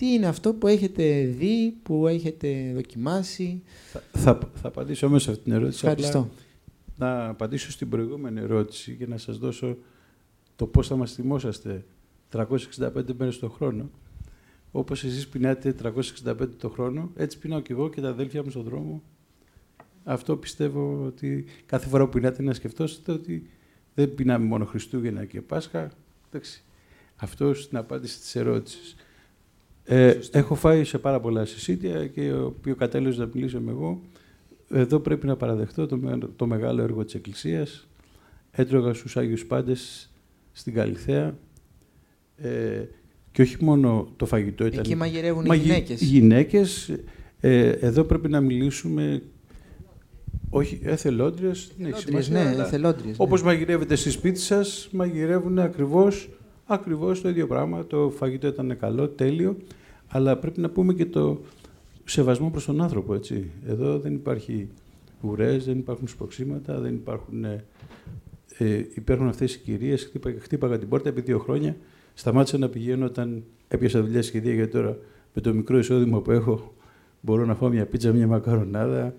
τι είναι αυτό που έχετε δει, που έχετε δοκιμάσει; Θα, θα, θα απαντήσω όμως σε αυτή την ερώτηση. Ευχαριστώ. να απαντήσω στην προηγούμενη ερώτηση και να σας δώσω το πώς θα μας θυμόσαστε 365 μέρες το χρόνο. Όπως εσείς πεινάτε 365 το χρόνο, έτσι πεινάω και εγώ και τα αδέλφια μου στον δρόμο. Αυτό πιστεύω ότι κάθε φορά που πεινάτε να σκεφτόσετε ότι δεν πεινάμε μόνο Χριστούγεννα και Πάσχα. Εντάξει. Αυτό στην απάντηση της ερώτησης. Ε, έχω φάει σε πάρα πολλά συσίτια και ο οποίος κατέληξε να μιλήσω με εγώ. Εδώ πρέπει να παραδεχτώ το, το μεγάλο έργο της Εκκλησίας. Έτρωγα στους Άγιους Πάντες στην Καλυθέα. Ε, και όχι μόνο το φαγητό ήταν... Εκεί μαγειρεύουν οι γυναίκες. Οι γυναίκες. Ε, εδώ πρέπει να μιλήσουμε... Όχι, εθελόντριες. Ναι, ναι, εθελόντριες. Ναι. Όπως μαγειρεύετε στη σπίτι σας, μαγειρεύουν ακριβώς, ακριβώς το ίδιο πράγμα. Το φαγητό ήταν καλό, τέλειο. Αλλά πρέπει να πούμε και το σεβασμό προς τον άνθρωπο, έτσι. Εδώ δεν υπάρχει ουρές, δεν υπάρχουν σποξίματα, δεν υπάρχουν... Ε, ε, υπάρχουν αυτές οι κυρίες, χτύπα, χτύπαγα την πόρτα επί δύο χρόνια. Σταμάτησα να πηγαίνω όταν έπιασα δουλειά σχεδία, γιατί τώρα με το μικρό εισόδημα που έχω μπορώ να φάω μια πίτσα, μια μακαρονάδα.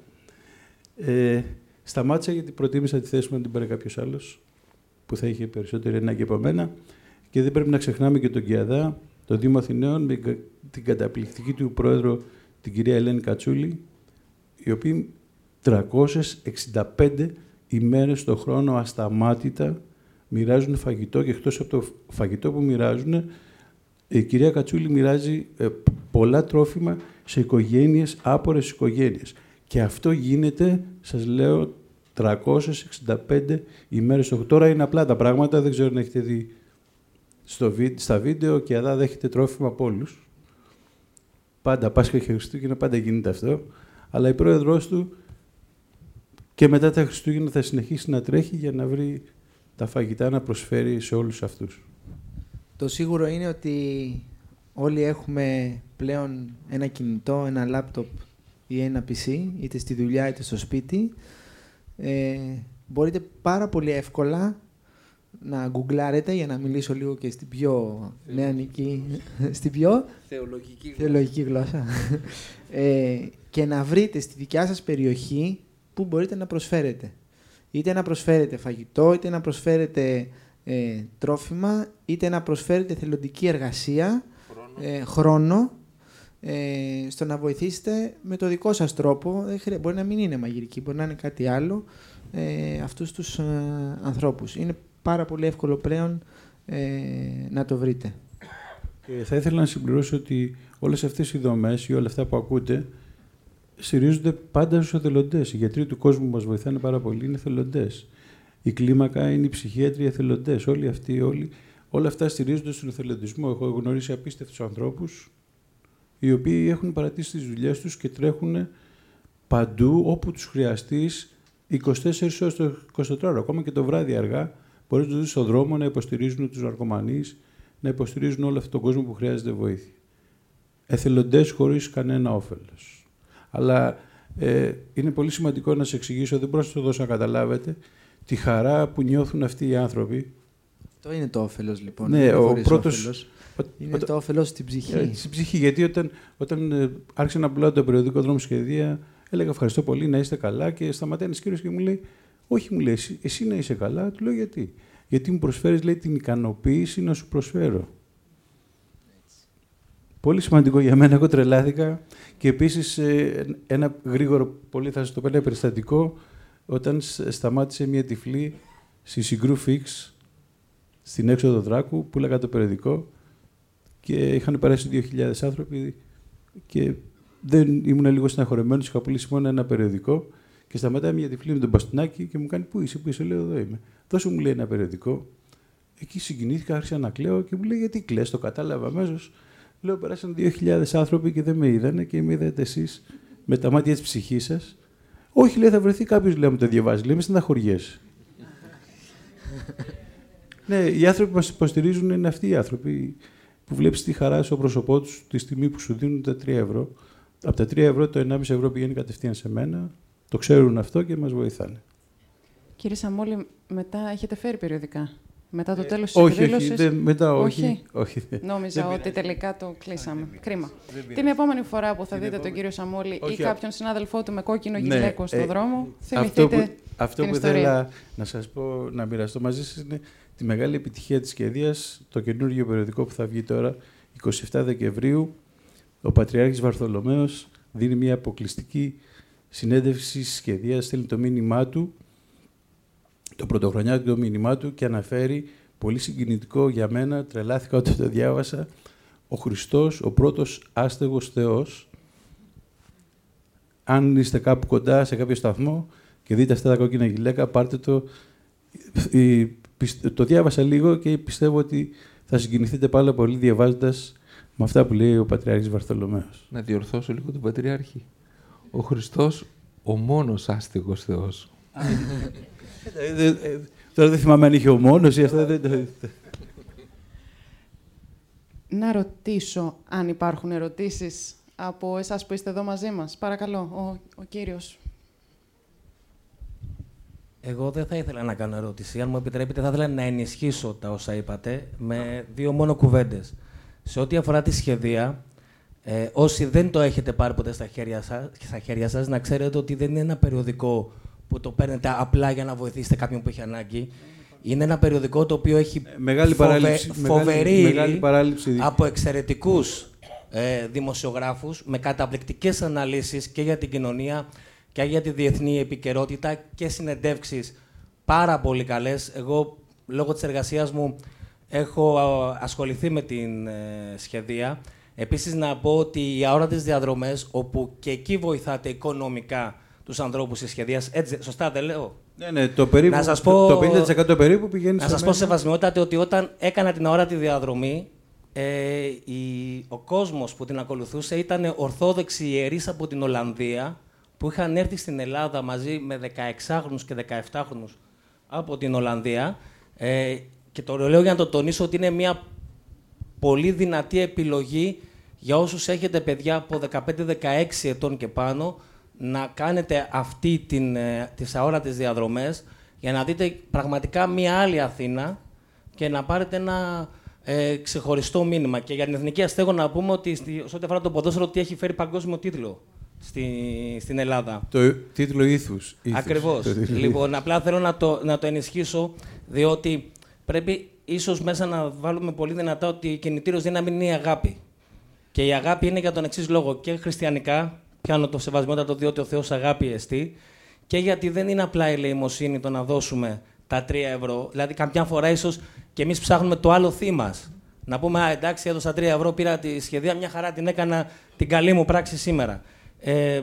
Ε, σταμάτησα γιατί προτίμησα τη θέση μου να την πάρει κάποιος άλλος που θα είχε περισσότερη ανάγκη από μένα. Και δεν πρέπει να ξεχνάμε και τον Κιαδά, το Δήμο Αθηναίων, με την καταπληκτική του πρόεδρο, την κυρία Ελένη Κατσούλη, οι οποίοι 365 ημέρες το χρόνο ασταμάτητα μοιράζουν φαγητό και εκτός από το φαγητό που μοιράζουν, η κυρία Κατσούλη μοιράζει ε, πολλά τρόφιμα σε οικογένειες, άπορες οικογένειες. Και αυτό γίνεται, σας λέω, 365 ημέρες το χρόνο. Τώρα είναι απλά τα πράγματα, δεν ξέρω αν έχετε δει στο, στα βίντεο και εδώ δέχεται τρόφιμα από όλους. Πάντα Πάσχα και Χριστούγεννα, πάντα γίνεται αυτό. Αλλά η πρόεδρός του και μετά τα Χριστούγεννα θα συνεχίσει να τρέχει για να βρει τα φαγητά να προσφέρει σε όλους αυτούς. Το σίγουρο είναι ότι όλοι έχουμε πλέον ένα κινητό, ένα λάπτοπ ή ένα PC, είτε στη δουλειά είτε στο σπίτι. Ε, μπορείτε πάρα πολύ εύκολα να γκουγκλάρετε για να μιλήσω λίγο και στην πιο νεανική, στην πιο θεολογική, θεολογική γλώσσα, ε, και να βρείτε στη δικιά σας περιοχή που μπορείτε να προσφέρετε. Είτε να προσφέρετε φαγητό, είτε να προσφέρετε ε, τρόφιμα, είτε να προσφέρετε θελοντική εργασία, χρόνο, ε, ε, στο να βοηθήσετε με το δικό σας τρόπο. Μπορεί να μην είναι μαγειρική, μπορεί να είναι κάτι άλλο, ε, αυτούς τους ε, ανθρώπους. Είναι πάρα πολύ εύκολο πλέον ε, να το βρείτε. Και θα ήθελα να συμπληρώσω ότι όλες αυτές οι δομές ή όλα αυτά που ακούτε στηρίζονται πάντα στους εθελοντές. Οι γιατροί του κόσμου που μας βοηθάνε πάρα πολύ είναι εθελοντές. Η κλίμακα είναι οι ψυχίατροι εθελοντές. Όλοι αυτοί, όλοι, όλα αυτά στηρίζονται στον εθελοντισμό. Έχω γνωρίσει απίστευτους ανθρώπους οι οποίοι έχουν παρατήσει τις δουλειές τους και τρέχουν παντού όπου τους χρειαστείς 24 ώρες το 24 ακόμα και το βράδυ αργά, μπορεί να δεις στον δρόμο να υποστηρίζουν τους ναρκωμανείς, να υποστηρίζουν όλο αυτόν τον κόσμο που χρειάζεται βοήθεια. Εθελοντές χωρίς κανένα όφελος. Αλλά ε, είναι πολύ σημαντικό να σε εξηγήσω, δεν μπορώ να το δώσω να καταλάβετε, τη χαρά που νιώθουν αυτοί οι άνθρωποι. Αυτό είναι το όφελος λοιπόν. Ναι, ο πρώτος... Είναι το όφελος στην ψυχή. Ε, στην ψυχή, γιατί όταν, όταν ε, άρχισα να πουλάω το περιοδικό δρόμο σχεδία, έλεγα ευχαριστώ πολύ, να είστε καλά και σταματάει ένας κύριος και μου λέει, όχι μου λέει, εσύ, εσύ να είσαι καλά, του λέω γιατί; Γιατί μου προσφέρεις, λέει, την ικανοποίηση να σου προσφέρω. Πολύ σημαντικό για μένα, εγώ τρελάθηκα. Και επίσης ε, ένα γρήγορο, πολύ θα σας το πω, ένα περιστατικό, όταν σταμάτησε μια τυφλή στη Συγκρού Φίξ, στην έξοδο Δράκου, που έλεγα το περιοδικό και είχαν περάσει 2.000 άνθρωποι και δεν ήμουν λίγο στεναχωρεμένο. Είχα πουλήσει μόνο ένα περιοδικό και σταματάει μια τυφλή με τον μπαστούνάκι και μου κάνει Πού είσαι, Πού είσαι, λέω Εδώ είμαι. Δώσε μου λέει ένα περιοδικό. Εκεί συγκινήθηκα, άρχισα να κλαίω και μου λέει Γιατί κλαις, το κατάλαβα αμέσως. Λέω: Περάσαν 2.000 άνθρωποι και δεν με είδανε και με είδατε εσείς με τα μάτια της ψυχής σας. Όχι, λέει, θα βρεθεί κάποιος λέει, μου το διαβάζει. Λέει: Με στεναχωριέσαι. ναι, οι άνθρωποι που μας υποστηρίζουν είναι αυτοί οι άνθρωποι που βλέπεις τη χαρά στο πρόσωπό τους τη στιγμή που σου δίνουν τα 3 ευρώ. Από τα 3 ευρώ το 1,5 ευρώ πηγαίνει κατευθείαν σε μένα. Το ξέρουν αυτό και μας βοηθάνε. Κύριε Σαμόλη, μετά έχετε φέρει περιοδικά; Μετά το ε, τέλος της όχι, όχι, δεν, μετά όχι. όχι; Νόμιζα δεν ότι τελικά το κλείσαμε. Κρίμα. Την επόμενη φορά που θα δείτε τον κύριο Σαμόλη ή κάποιον συνάδελφό του με κόκκινο ναι, γυλαίκο στον ε, δρόμο, θυμηθείτε Αυτό που, αυτό την που ήθελα να σας πω, να μοιραστώ μαζί σας είναι τη μεγάλη επιτυχία της σχεδίας, το καινούργιο περιοδικό που θα βγει τώρα, 27 Δεκεμβρίου, ο Πατριάρχης Βαρθολομέος δίνει μια αποκλειστική συνέντευξης σχεδίας, στέλνει το μήνυμά του, το πρωτοχρονιάτικο μήνυμά του και αναφέρει πολύ συγκινητικό για μένα, τρελάθηκα όταν το διάβασα, ο Χριστός, ο πρώτος άστεγος Θεός. Αν είστε κάπου κοντά σε κάποιο σταθμό και δείτε αυτά τα κόκκινα γυλαίκα, πάρτε το. Το διάβασα λίγο και πιστεύω ότι θα συγκινηθείτε πάρα πολύ διαβάζοντας με αυτά που λέει ο Πατριάρχης Βαρθολομέος. Να διορθώσω λίγο τον Πατριάρχη. Ο Χριστός, ο μόνος άστεγος Θεός. Ε, ε, τώρα δεν θυμάμαι αν είχε ο μόνος ή αυτά. Να ρωτήσω αν υπάρχουν ερωτήσεις από εσάς που είστε εδώ μαζί μας. Παρακαλώ, ο, ο κύριος. Εγώ δεν θα ήθελα να κάνω ερώτηση. Αν μου επιτρέπετε, θα ήθελα να ενισχύσω τα όσα είπατε με δύο μόνο κουβέντες. Σε ό,τι αφορά τη σχεδία, ε, όσοι δεν το έχετε πάρει ποτέ στα χέρια, σας, στα χέρια σας, να ξέρετε ότι δεν είναι ένα περιοδικό που το παίρνετε απλά για να βοηθήσετε κάποιον που έχει ανάγκη. Είναι ένα περιοδικό το οποίο έχει ε, μεγάλη παράληψη, φοβερή μεγάλη, παράληψη. από εξαιρετικούς ε, δημοσιογράφους με καταπληκτικές αναλύσεις και για την κοινωνία και για τη διεθνή επικαιρότητα και συνεντεύξεις πάρα πολύ καλές. Εγώ, λόγω της εργασίας μου, έχω ασχοληθεί με την ε, σχεδία. Επίσης, να πω ότι οι αόρατες διαδρομές, όπου και εκεί βοηθάτε οικονομικά τους ανθρώπους της σχεδίας, έτσι, σωστά δεν λέω; Ναι, ναι, το, περίπου, να σας πω, το 50% περίπου πηγαίνει Να σας πω σεβασμιότατα ότι όταν έκανα την αόρατη διαδρομή, ε, η, ο κόσμος που την ακολουθούσε ήταν ορθόδοξοι ιερείς από την Ολλανδία, που είχαν έρθει στην Ελλάδα μαζί με 16χρονους και 17χρονους από την Ολλανδία ε, και το λέω για να το τονίσω ότι είναι μια πολύ δυνατή επιλογή για όσους έχετε παιδιά από 15-16 ετών και πάνω να κάνετε αυτή την, ε, τις αόρατες διαδρομές για να δείτε πραγματικά μια άλλη Αθήνα και να πάρετε ένα ε, ξεχωριστό μήνυμα. Και για την Εθνική Αστέγο να πούμε ότι σε ό,τι αφορά το ποδόσφαιρο ότι έχει φέρει παγκόσμιο τίτλο στη, στην Ελλάδα. Το τίτλο ήθους. Ακριβώς. λοιπόν, απλά θέλω να το, να το ενισχύσω, διότι πρέπει ίσως μέσα να βάλουμε πολύ δυνατά ότι η κινητήριος δύναμη είναι η αγάπη. Και η αγάπη είναι για τον εξής λόγο και χριστιανικά, πιάνω το σεβασμιότατο διότι ο Θεός αγάπη εστί, και γιατί δεν είναι απλά η ελεημοσύνη το να δώσουμε τα 3 ευρώ. Δηλαδή, καμιά φορά ίσως και εμείς ψάχνουμε το άλλο θύμα. Να πούμε, Α, εντάξει, έδωσα 3 ευρώ, πήρα τη σχεδία, μια χαρά την έκανα την καλή μου πράξη σήμερα. Ε,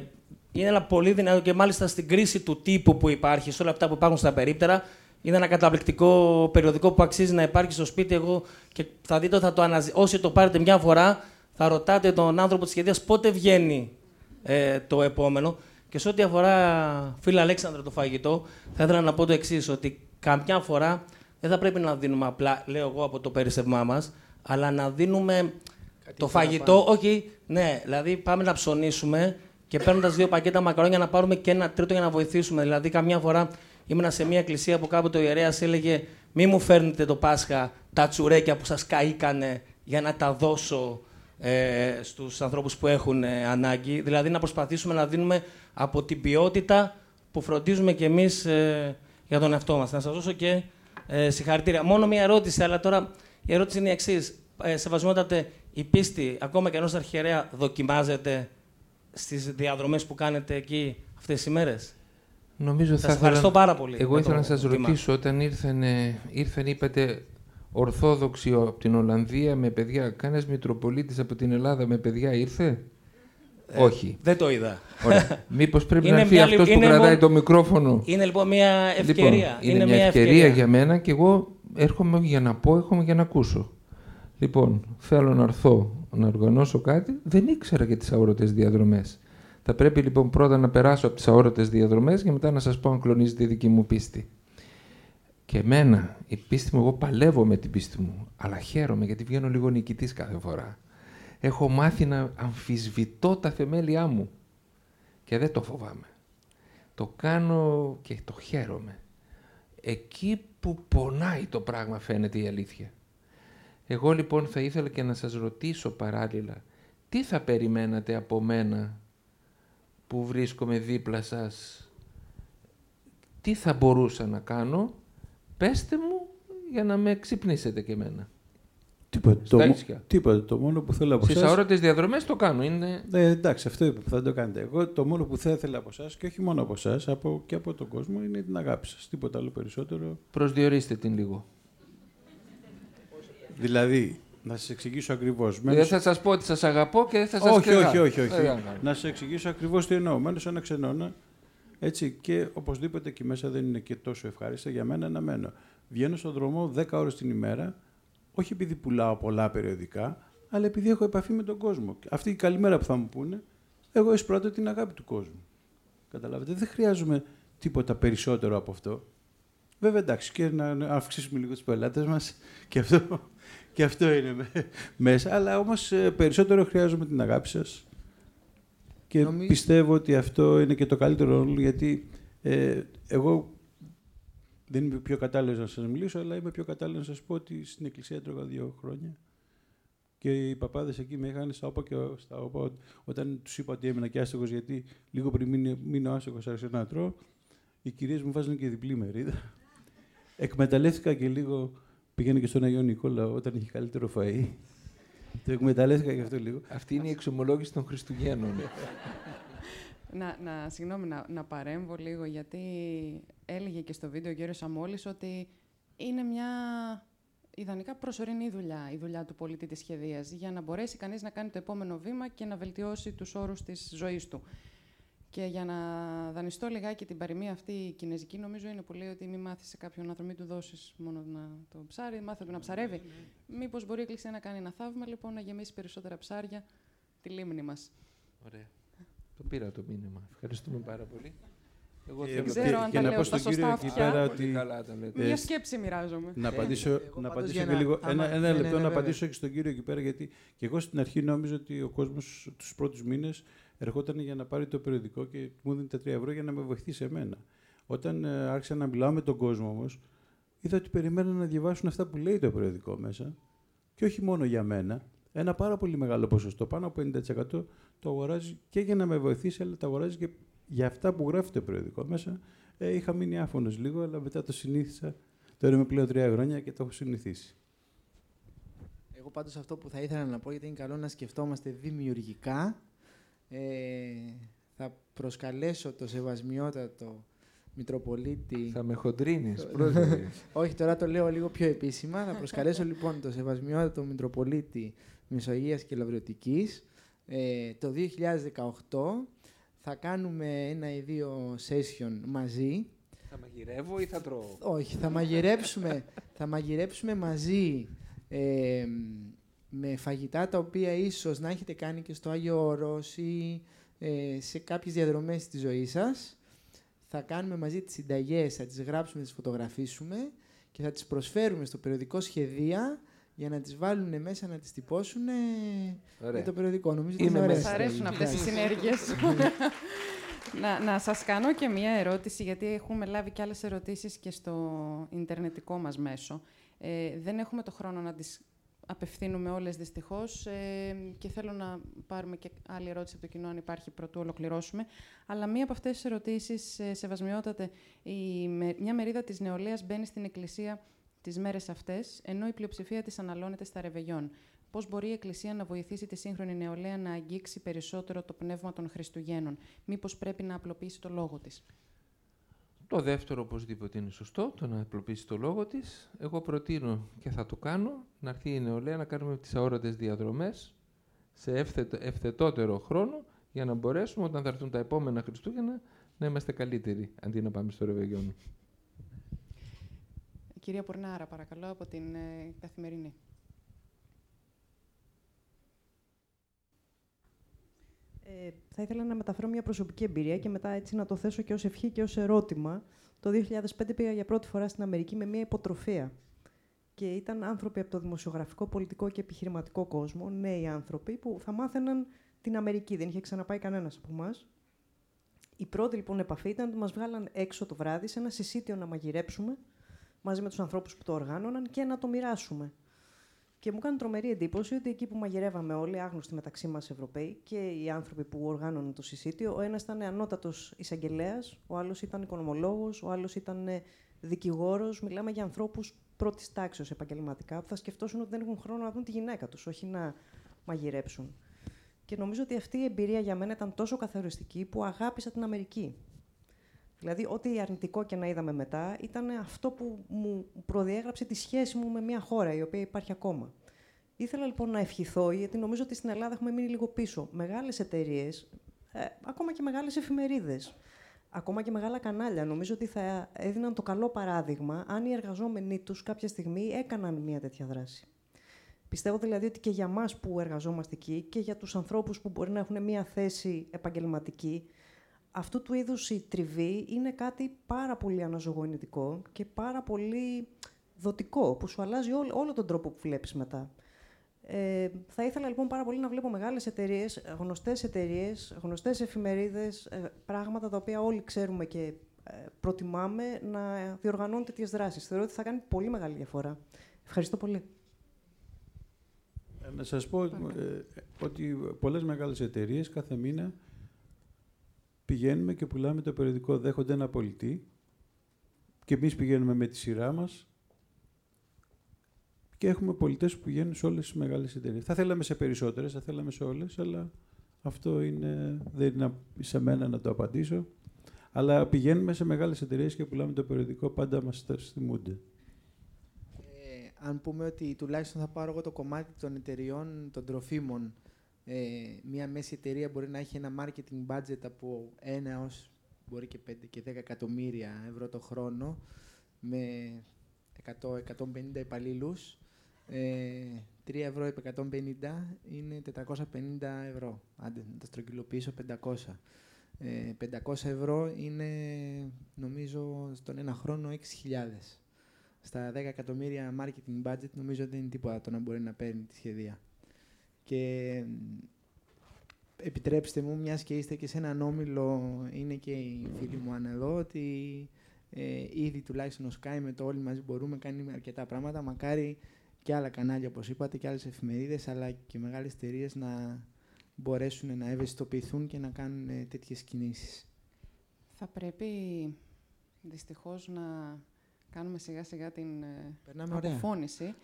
είναι ένα πολύ δυνατό και μάλιστα στην κρίση του τύπου που υπάρχει, σε όλα αυτά που υπάρχουν στα περίπτερα, είναι ένα καταπληκτικό περιοδικό που αξίζει να υπάρχει στο σπίτι. Εγώ και θα δείτε, θα το αναζη... όσοι το πάρετε μια φορά, θα ρωτάτε τον άνθρωπο της σχεδίας πότε βγαίνει ε, το επόμενο. Και σε ό,τι αφορά, φίλε Αλέξανδρο, το φαγητό, θα ήθελα να πω το εξής: Ότι καμιά φορά δεν θα πρέπει να δίνουμε απλά, λέω εγώ, από το περίσσευμά μας, αλλά να δίνουμε το φαγητό. Όχι, ναι, δηλαδή πάμε να ψωνίσουμε και παίρνοντας δύο πακέτα μακαρόνια να πάρουμε και ένα τρίτο για να βοηθήσουμε. Δηλαδή, καμιά φορά ήμουνα σε μια εκκλησία που κάποτε ο ιερέας έλεγε: Μη μου φέρνετε το Πάσχα τα τσουρέκια που σας καήκανε για να τα δώσω ε, στους ανθρώπους που έχουν ε, ανάγκη. Δηλαδή να προσπαθήσουμε να δίνουμε από την ποιότητα που φροντίζουμε κι εμείς ε, για τον εαυτό μας. Να σας δώσω και ε, συγχαρητήρια. Μόνο μία ερώτηση, αλλά τώρα η ερώτηση είναι η εξής. Ε, σεβασμότατε, η πίστη ακόμα και ενός αρχιερέα δοκιμάζεται στις διαδρομές που κάνετε εκεί αυτές τις ημέρες; Νομίζω σας θα ευχαριστώ πάρα πολύ. Εγώ ήθελα να σας ρωτήσω, όταν ήρθαν, ήρθαν είπατε, Ορθόδοξοι από την Ολλανδία με παιδιά. Κανένας Μητροπολίτης από την Ελλάδα με παιδιά ήρθε; Ε, Όχι. Δεν το είδα. Μήπως πρέπει να έρθει αυτός που κρατάει το μικρόφωνο; Είναι λοιπόν μια ευκαιρία. Λοιπόν, είναι, μια ευκαιρία, για μένα και εγώ έρχομαι για να πω, έρχομαι για να ακούσω. Λοιπόν, θέλω να έρθω να οργανώσω κάτι. Δεν ήξερα για τις αόρωτε διαδρομές. Θα πρέπει λοιπόν πρώτα να περάσω από τις αόρωτε διαδρομές και μετά να σας πω αν κλονίζεται η δική μου πίστη. Και εμένα, η πίστη μου, εγώ παλεύω με την πίστη μου, αλλά χαίρομαι γιατί βγαίνω λίγο νικητής κάθε φορά. Έχω μάθει να αμφισβητώ τα θεμέλια μου και δεν το φοβάμαι. Το κάνω και το χαίρομαι. Εκεί που πονάει το πράγμα φαίνεται η αλήθεια. Εγώ λοιπόν θα ήθελα και να σας ρωτήσω παράλληλα, τι θα περιμένατε από μένα που βρίσκομαι δίπλα σας, τι θα μπορούσα να κάνω; Πέστε μου για να με ξυπνήσετε και εμένα. Τίποτα. Το, τίποτα. Το μόνο που θέλω από εσά. Στι αόρατες διαδρομές το κάνω. Είναι... Ε, εντάξει, αυτό είπα, θα το κάνετε. Εγώ το μόνο που θα ήθελα από εσά και όχι μόνο από εσά, από, και από τον κόσμο είναι την αγάπη σας. Τίποτα άλλο περισσότερο. Προσδιορίστε την λίγο. Δηλαδή, να σας εξηγήσω ακριβώς. Δεν θα σας πω ότι σας αγαπώ και δεν θα σας όχι, όχι, όχι, όχι. να σας εξηγήσω ακριβώς τι εννοώ. Μένω σε ένα ξενώνα έτσι, και οπωσδήποτε εκεί μέσα δεν είναι και τόσο ευχάριστα για μένα να μένω. Βγαίνω στον δρόμο 10 ώρες την ημέρα, όχι επειδή πουλάω πολλά περιοδικά, αλλά επειδή έχω επαφή με τον κόσμο. Αυτή η καλημέρα που θα μου πούνε, εγώ εισπράττω την αγάπη του κόσμου. Καταλάβετε, δεν χρειάζομαι τίποτα περισσότερο από αυτό. Βέβαια, εντάξει, και να αυξήσουμε λίγο του πελάτες μας και αυτό, και αυτό είναι μέσα. Αλλά όμως ε, περισσότερο χρειάζομαι την αγάπη σας και πιστεύω ότι αυτό είναι και το καλύτερο ρόλο, γιατί ε, εγώ δεν είμαι πιο κατάλληλος να σας μιλήσω, αλλά είμαι πιο κατάλληλος να σας πω ότι στην εκκλησία τρώγα δύο χρόνια. Και οι παπάδες εκεί με είχαν στα όπα και στα όπα. Όταν τους είπα ότι έμεινα και άστεγο, γιατί λίγο πριν μείνω, μείνω άστεγο, άρχισα να τρώω, οι κυρίες μου βάζουν και διπλή μερίδα. Εκμεταλλεύτηκα και λίγο. Πήγαινε και στον Αγίο Νικόλα όταν είχε καλύτερο φαΐ. Το εκμεταλλεύτηκα γι' αυτό λίγο. Αυτή είναι η εξομολόγηση των Χριστουγέννων. να, να, συγγνώμη, να, να παρέμβω λίγο, γιατί έλεγε και στο βίντεο ο κύριος Σαμόλης ότι είναι μια ιδανικά προσωρινή δουλειά, η δουλειά του πολίτη της σχεδίας, για να μπορέσει κανείς να κάνει το επόμενο βήμα και να βελτιώσει τους όρους της ζωής του. Και για να δανειστώ λιγάκι την παροιμία αυτή η κινέζικη, νομίζω είναι που λέει ότι μην μάθεις σε κάποιον άνθρωπο, μην του δώσεις μόνο να το ψάρει, μάθε του να ψαρεύει. Ναι, ναι. Μήπως μπορεί η Εκκλησία να κάνει ένα θαύμα, λοιπόν, να γεμίσει περισσότερα ψάρια τη λίμνη μας. Ωραία. Το πήρα το μήνυμα. Ευχαριστούμε πάρα πολύ. Εγώ θέλω ξέρω αν τα λέω στα σωστά αυτιά. Ότι... Μια σκέψη μοιράζομαι. Να απαντήσω, να απαντήσω και λίγο. Ένα, ένα λεπτό ναι, να απαντήσω και στον κύριο εκεί πέρα, γιατί και εγώ στην αρχή νόμιζα ότι ο κόσμος τους πρώτους μήνες ερχόταν για να πάρει το περιοδικό και μου δίνει τα 3 ευρώ για να με βοηθήσει εμένα. Όταν ε, άρχισα να μιλάω με τον κόσμο όμως, είδα ότι περιμέναν να διαβάσουν αυτά που λέει το περιοδικό μέσα και όχι μόνο για μένα. Ένα πάρα πολύ μεγάλο ποσοστό, πάνω από 50% το αγοράζει και για να με βοηθήσει, αλλά το αγοράζει και για αυτά που γράφει το περιοδικό μέσα. Ε, είχα μείνει άφωνος λίγο, αλλά μετά το συνήθισα. Τώρα είμαι πλέον τρία χρόνια και το έχω συνηθίσει. Εγώ πάντως αυτό που θα ήθελα να πω, γιατί είναι καλό να σκεφτόμαστε δημιουργικά ε, θα προσκαλέσω το σεβασμιότατο Μητροπολίτη... Θα με χοντρίνεις, Όχι, τώρα το λέω λίγο πιο επίσημα. Θα προσκαλέσω λοιπόν το σεβασμιότατο Μητροπολίτη Μεσογείας και Λαβριωτικής. Ε, το 2018 θα κάνουμε ένα ή δύο session μαζί. Θα μαγειρεύω ή θα τρώω; Όχι, θα μαγειρέψουμε, θα μαγειρέψουμε μαζί ε, με φαγητά τα οποία ίσως να έχετε κάνει και στο Άγιο Όρος ή ε, σε κάποιες διαδρομές της ζωής σας. Θα κάνουμε μαζί τις συνταγές, θα τις γράψουμε, θα τις φωτογραφίσουμε και θα τις προσφέρουμε στο περιοδικό σχεδία για να τις βάλουν μέσα να τις τυπώσουν με το περιοδικό. Νομίζω ότι Είμαι είναι Σας αρέσουν αυτές οι συνέργειες. να, να σας κάνω και μία ερώτηση, γιατί έχουμε λάβει και άλλες ερωτήσεις και στο ιντερνετικό μας μέσο. Ε, δεν έχουμε το χρόνο να τις απευθύνουμε όλες δυστυχώς ε, και θέλω να πάρουμε και άλλη ερώτηση από το κοινό αν υπάρχει πρωτού ολοκληρώσουμε. Αλλά μία από αυτές τις ερωτήσεις, ε, σεβασμιότατε, η, με, μια μερίδα της νεολαίας μπαίνει στην εκκλησία τις μέρες αυτές, ενώ η πλειοψηφία της αναλώνεται στα ρεβεγιόν. Πώς μπορεί η Εκκλησία να βοηθήσει τη σύγχρονη νεολαία να αγγίξει περισσότερο το πνεύμα των Χριστουγέννων; Μήπως πρέπει να απλοποιήσει το λόγο της; Το δεύτερο οπωσδήποτε είναι σωστό, το να απλοποιήσει το λόγο της. Εγώ προτείνω και θα το κάνω, να έρθει η νεολαία να κάνουμε τις αόρατες διαδρομές σε ευθετότερο χρόνο για να μπορέσουμε όταν θα έρθουν τα επόμενα Χριστούγεννα να είμαστε καλύτεροι αντί να πάμε στο Ρεβεγιόν. Κυρία Πορνάρα, παρακαλώ, από την ε, Καθημερινή. Ε, θα ήθελα να μεταφέρω μια προσωπική εμπειρία και μετά έτσι να το θέσω και ως ευχή και ως ερώτημα. Το 2005 πήγα για πρώτη φορά στην Αμερική με μια υποτροφία. Και ήταν άνθρωποι από το δημοσιογραφικό, πολιτικό και επιχειρηματικό κόσμο, νέοι άνθρωποι, που θα μάθαιναν την Αμερική. Δεν είχε ξαναπάει κανένας από εμάς. Η πρώτη λοιπόν επαφή ήταν ότι μας βγάλαν έξω το βράδυ σε ένα συσίτιο να μαγειρέψουμε μαζί με τους ανθρώπους που το οργάνωναν και να το μοιράσουμε. Και μου έκανε τρομερή εντύπωση ότι εκεί που μαγειρεύαμε όλοι, άγνωστοι μεταξύ μας Ευρωπαίοι και οι άνθρωποι που οργάνωναν το συσίτιο, ο ένας ήταν ανώτατος εισαγγελέας, ο άλλος ήταν οικονομολόγος, ο άλλος ήταν δικηγόρος. Μιλάμε για ανθρώπους πρώτης τάξης επαγγελματικά, που θα σκεφτόσουν ότι δεν έχουν χρόνο να δουν τη γυναίκα τους, όχι να μαγειρέψουν. Και νομίζω ότι αυτή η εμπειρία για μένα ήταν τόσο καθοριστική που αγάπησα την Αμερική. Δηλαδή, ό,τι αρνητικό και να είδαμε μετά, ήταν αυτό που μου προδιέγραψε τη σχέση μου με μια χώρα η οποία υπάρχει ακόμα. Ήθελα λοιπόν να ευχηθώ, γιατί νομίζω ότι στην Ελλάδα έχουμε μείνει λίγο πίσω. Μεγάλες εταιρείες, ε, ακόμα και μεγάλες εφημερίδες, ακόμα και μεγάλα κανάλια, νομίζω ότι θα έδιναν το καλό παράδειγμα αν οι εργαζόμενοι τους κάποια στιγμή έκαναν μια τέτοια δράση. Πιστεύω δηλαδή ότι και για μας που εργαζόμαστε εκεί και για τους ανθρώπους που μπορεί να έχουν μια θέση επαγγελματική, αυτού του είδους η τριβή είναι κάτι πάρα πολύ αναζωογονητικό και πάρα πολύ δοτικό, που σου αλλάζει όλο, όλο τον τρόπο που βλέπεις μετά. Ε, θα ήθελα λοιπόν πάρα πολύ να βλέπω μεγάλες εταιρείες, γνωστές εταιρείες, γνωστές εφημερίδες, ε, πράγματα τα οποία όλοι ξέρουμε και ε, προτιμάμε να διοργανώνουν τέτοιες δράσεις. Θεωρώ ότι θα κάνει πολύ μεγάλη διαφορά. Ευχαριστώ πολύ. Να σας πω ε, ότι πολλές μεγάλες εταιρείες κάθε μήνα πηγαίνουμε και πουλάμε το περιοδικό «Δέχονται ένα πολιτή» και εμείς πηγαίνουμε με τη σειρά μας και έχουμε πολιτές που πηγαίνουν σε όλες τις μεγάλες εταιρείες. Θα θέλαμε σε περισσότερες, θα θέλαμε σε όλες, αλλά αυτό είναι, δεν είναι σε μένα να το απαντήσω. Αλλά πηγαίνουμε σε μεγάλες εταιρείες και πουλάμε το περιοδικό, πάντα μας θυμούνται. Ε, αν πούμε ότι τουλάχιστον θα πάρω εγώ το κομμάτι των εταιριών των τροφίμων ε, μια μέση εταιρεία μπορεί να έχει ένα marketing budget από 1 έως μπορεί και 5 και 10 εκατομμύρια ευρώ το χρόνο με 100-150 υπαλλήλους. Ε, 3 ευρώ επί 150 είναι 450 ευρώ. Άντε, να τα στρογγυλοποιήσω 500. Ε, 500 ευρώ είναι, νομίζω, στον ένα χρόνο 6.000. Στα 10 εκατομμύρια marketing budget νομίζω δεν είναι τίποτα το να μπορεί να παίρνει τη σχεδία. Και επιτρέψτε μου, μιας και είστε και σε έναν όμιλο, είναι και οι φίλοι μου αν εδώ, ότι ε, ήδη τουλάχιστον ο Sky με το όλοι μαζί μπορούμε, κάνει αρκετά πράγματα. Μακάρι και άλλα κανάλια, όπως είπατε, και άλλες εφημερίδες, αλλά και μεγάλες εταιρείες να μπορέσουν να ευαισθητοποιηθούν και να κάνουν ε, τέτοιες κινήσεις. Θα πρέπει δυστυχώς να κάνουμε σιγά σιγά την ε, Περνάμε αποφώνηση.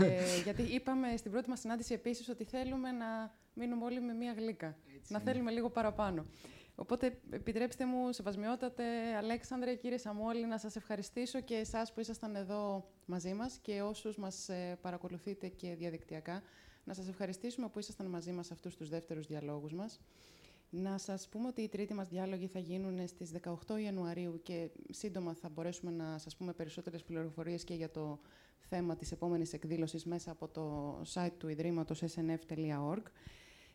ε, γιατί είπαμε στην πρώτη μας συνάντηση επίσης ότι θέλουμε να μείνουμε όλοι με μία γλύκα. να θέλουμε λίγο παραπάνω. Οπότε, επιτρέψτε μου, σεβασμιότατε, Αλέξανδρε, κύριε Σαμόλη, να σας ευχαριστήσω και εσάς που ήσασταν εδώ μαζί μας και όσους μας ε, παρακολουθείτε και διαδικτυακά. Να σας ευχαριστήσουμε που ήσασταν μαζί μας αυτούς τους δεύτερους διαλόγους μας. Να σας πούμε ότι οι τρίτοι μας διάλογοι θα γίνουν στις 18 Ιανουαρίου και σύντομα θα μπορέσουμε να σας πούμε περισσότερες πληροφορίες και για το θέμα της επόμενης εκδήλωσης μέσα από το site του Ιδρύματος snf.org.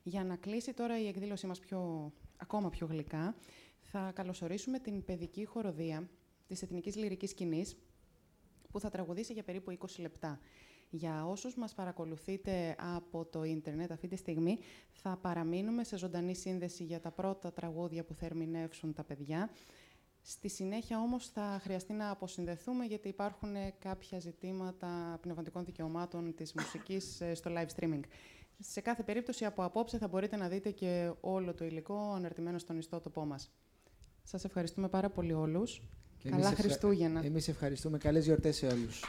Για να κλείσει τώρα η εκδήλωση μας πιο, ακόμα πιο γλυκά, θα καλωσορίσουμε την παιδική χοροδία της Εθνικής Λυρικής Σκηνής, που θα τραγουδήσει για περίπου 20 λεπτά. Για όσους μας παρακολουθείτε από το ίντερνετ αυτή τη στιγμή, θα παραμείνουμε σε ζωντανή σύνδεση για τα πρώτα τραγούδια που θα ερμηνεύσουν τα παιδιά. Στη συνέχεια όμως θα χρειαστεί να αποσυνδεθούμε γιατί υπάρχουν κάποια ζητήματα πνευματικών δικαιωμάτων της μουσικής ε, στο live streaming. Σε κάθε περίπτωση από απόψε θα μπορείτε να δείτε και όλο το υλικό αναρτημένο στον ιστότοπό μας. Σας ευχαριστούμε πάρα πολύ όλους. Καλά Χριστούγεννα. Εμείς ευχαριστούμε. Καλές γιορτές σε όλους.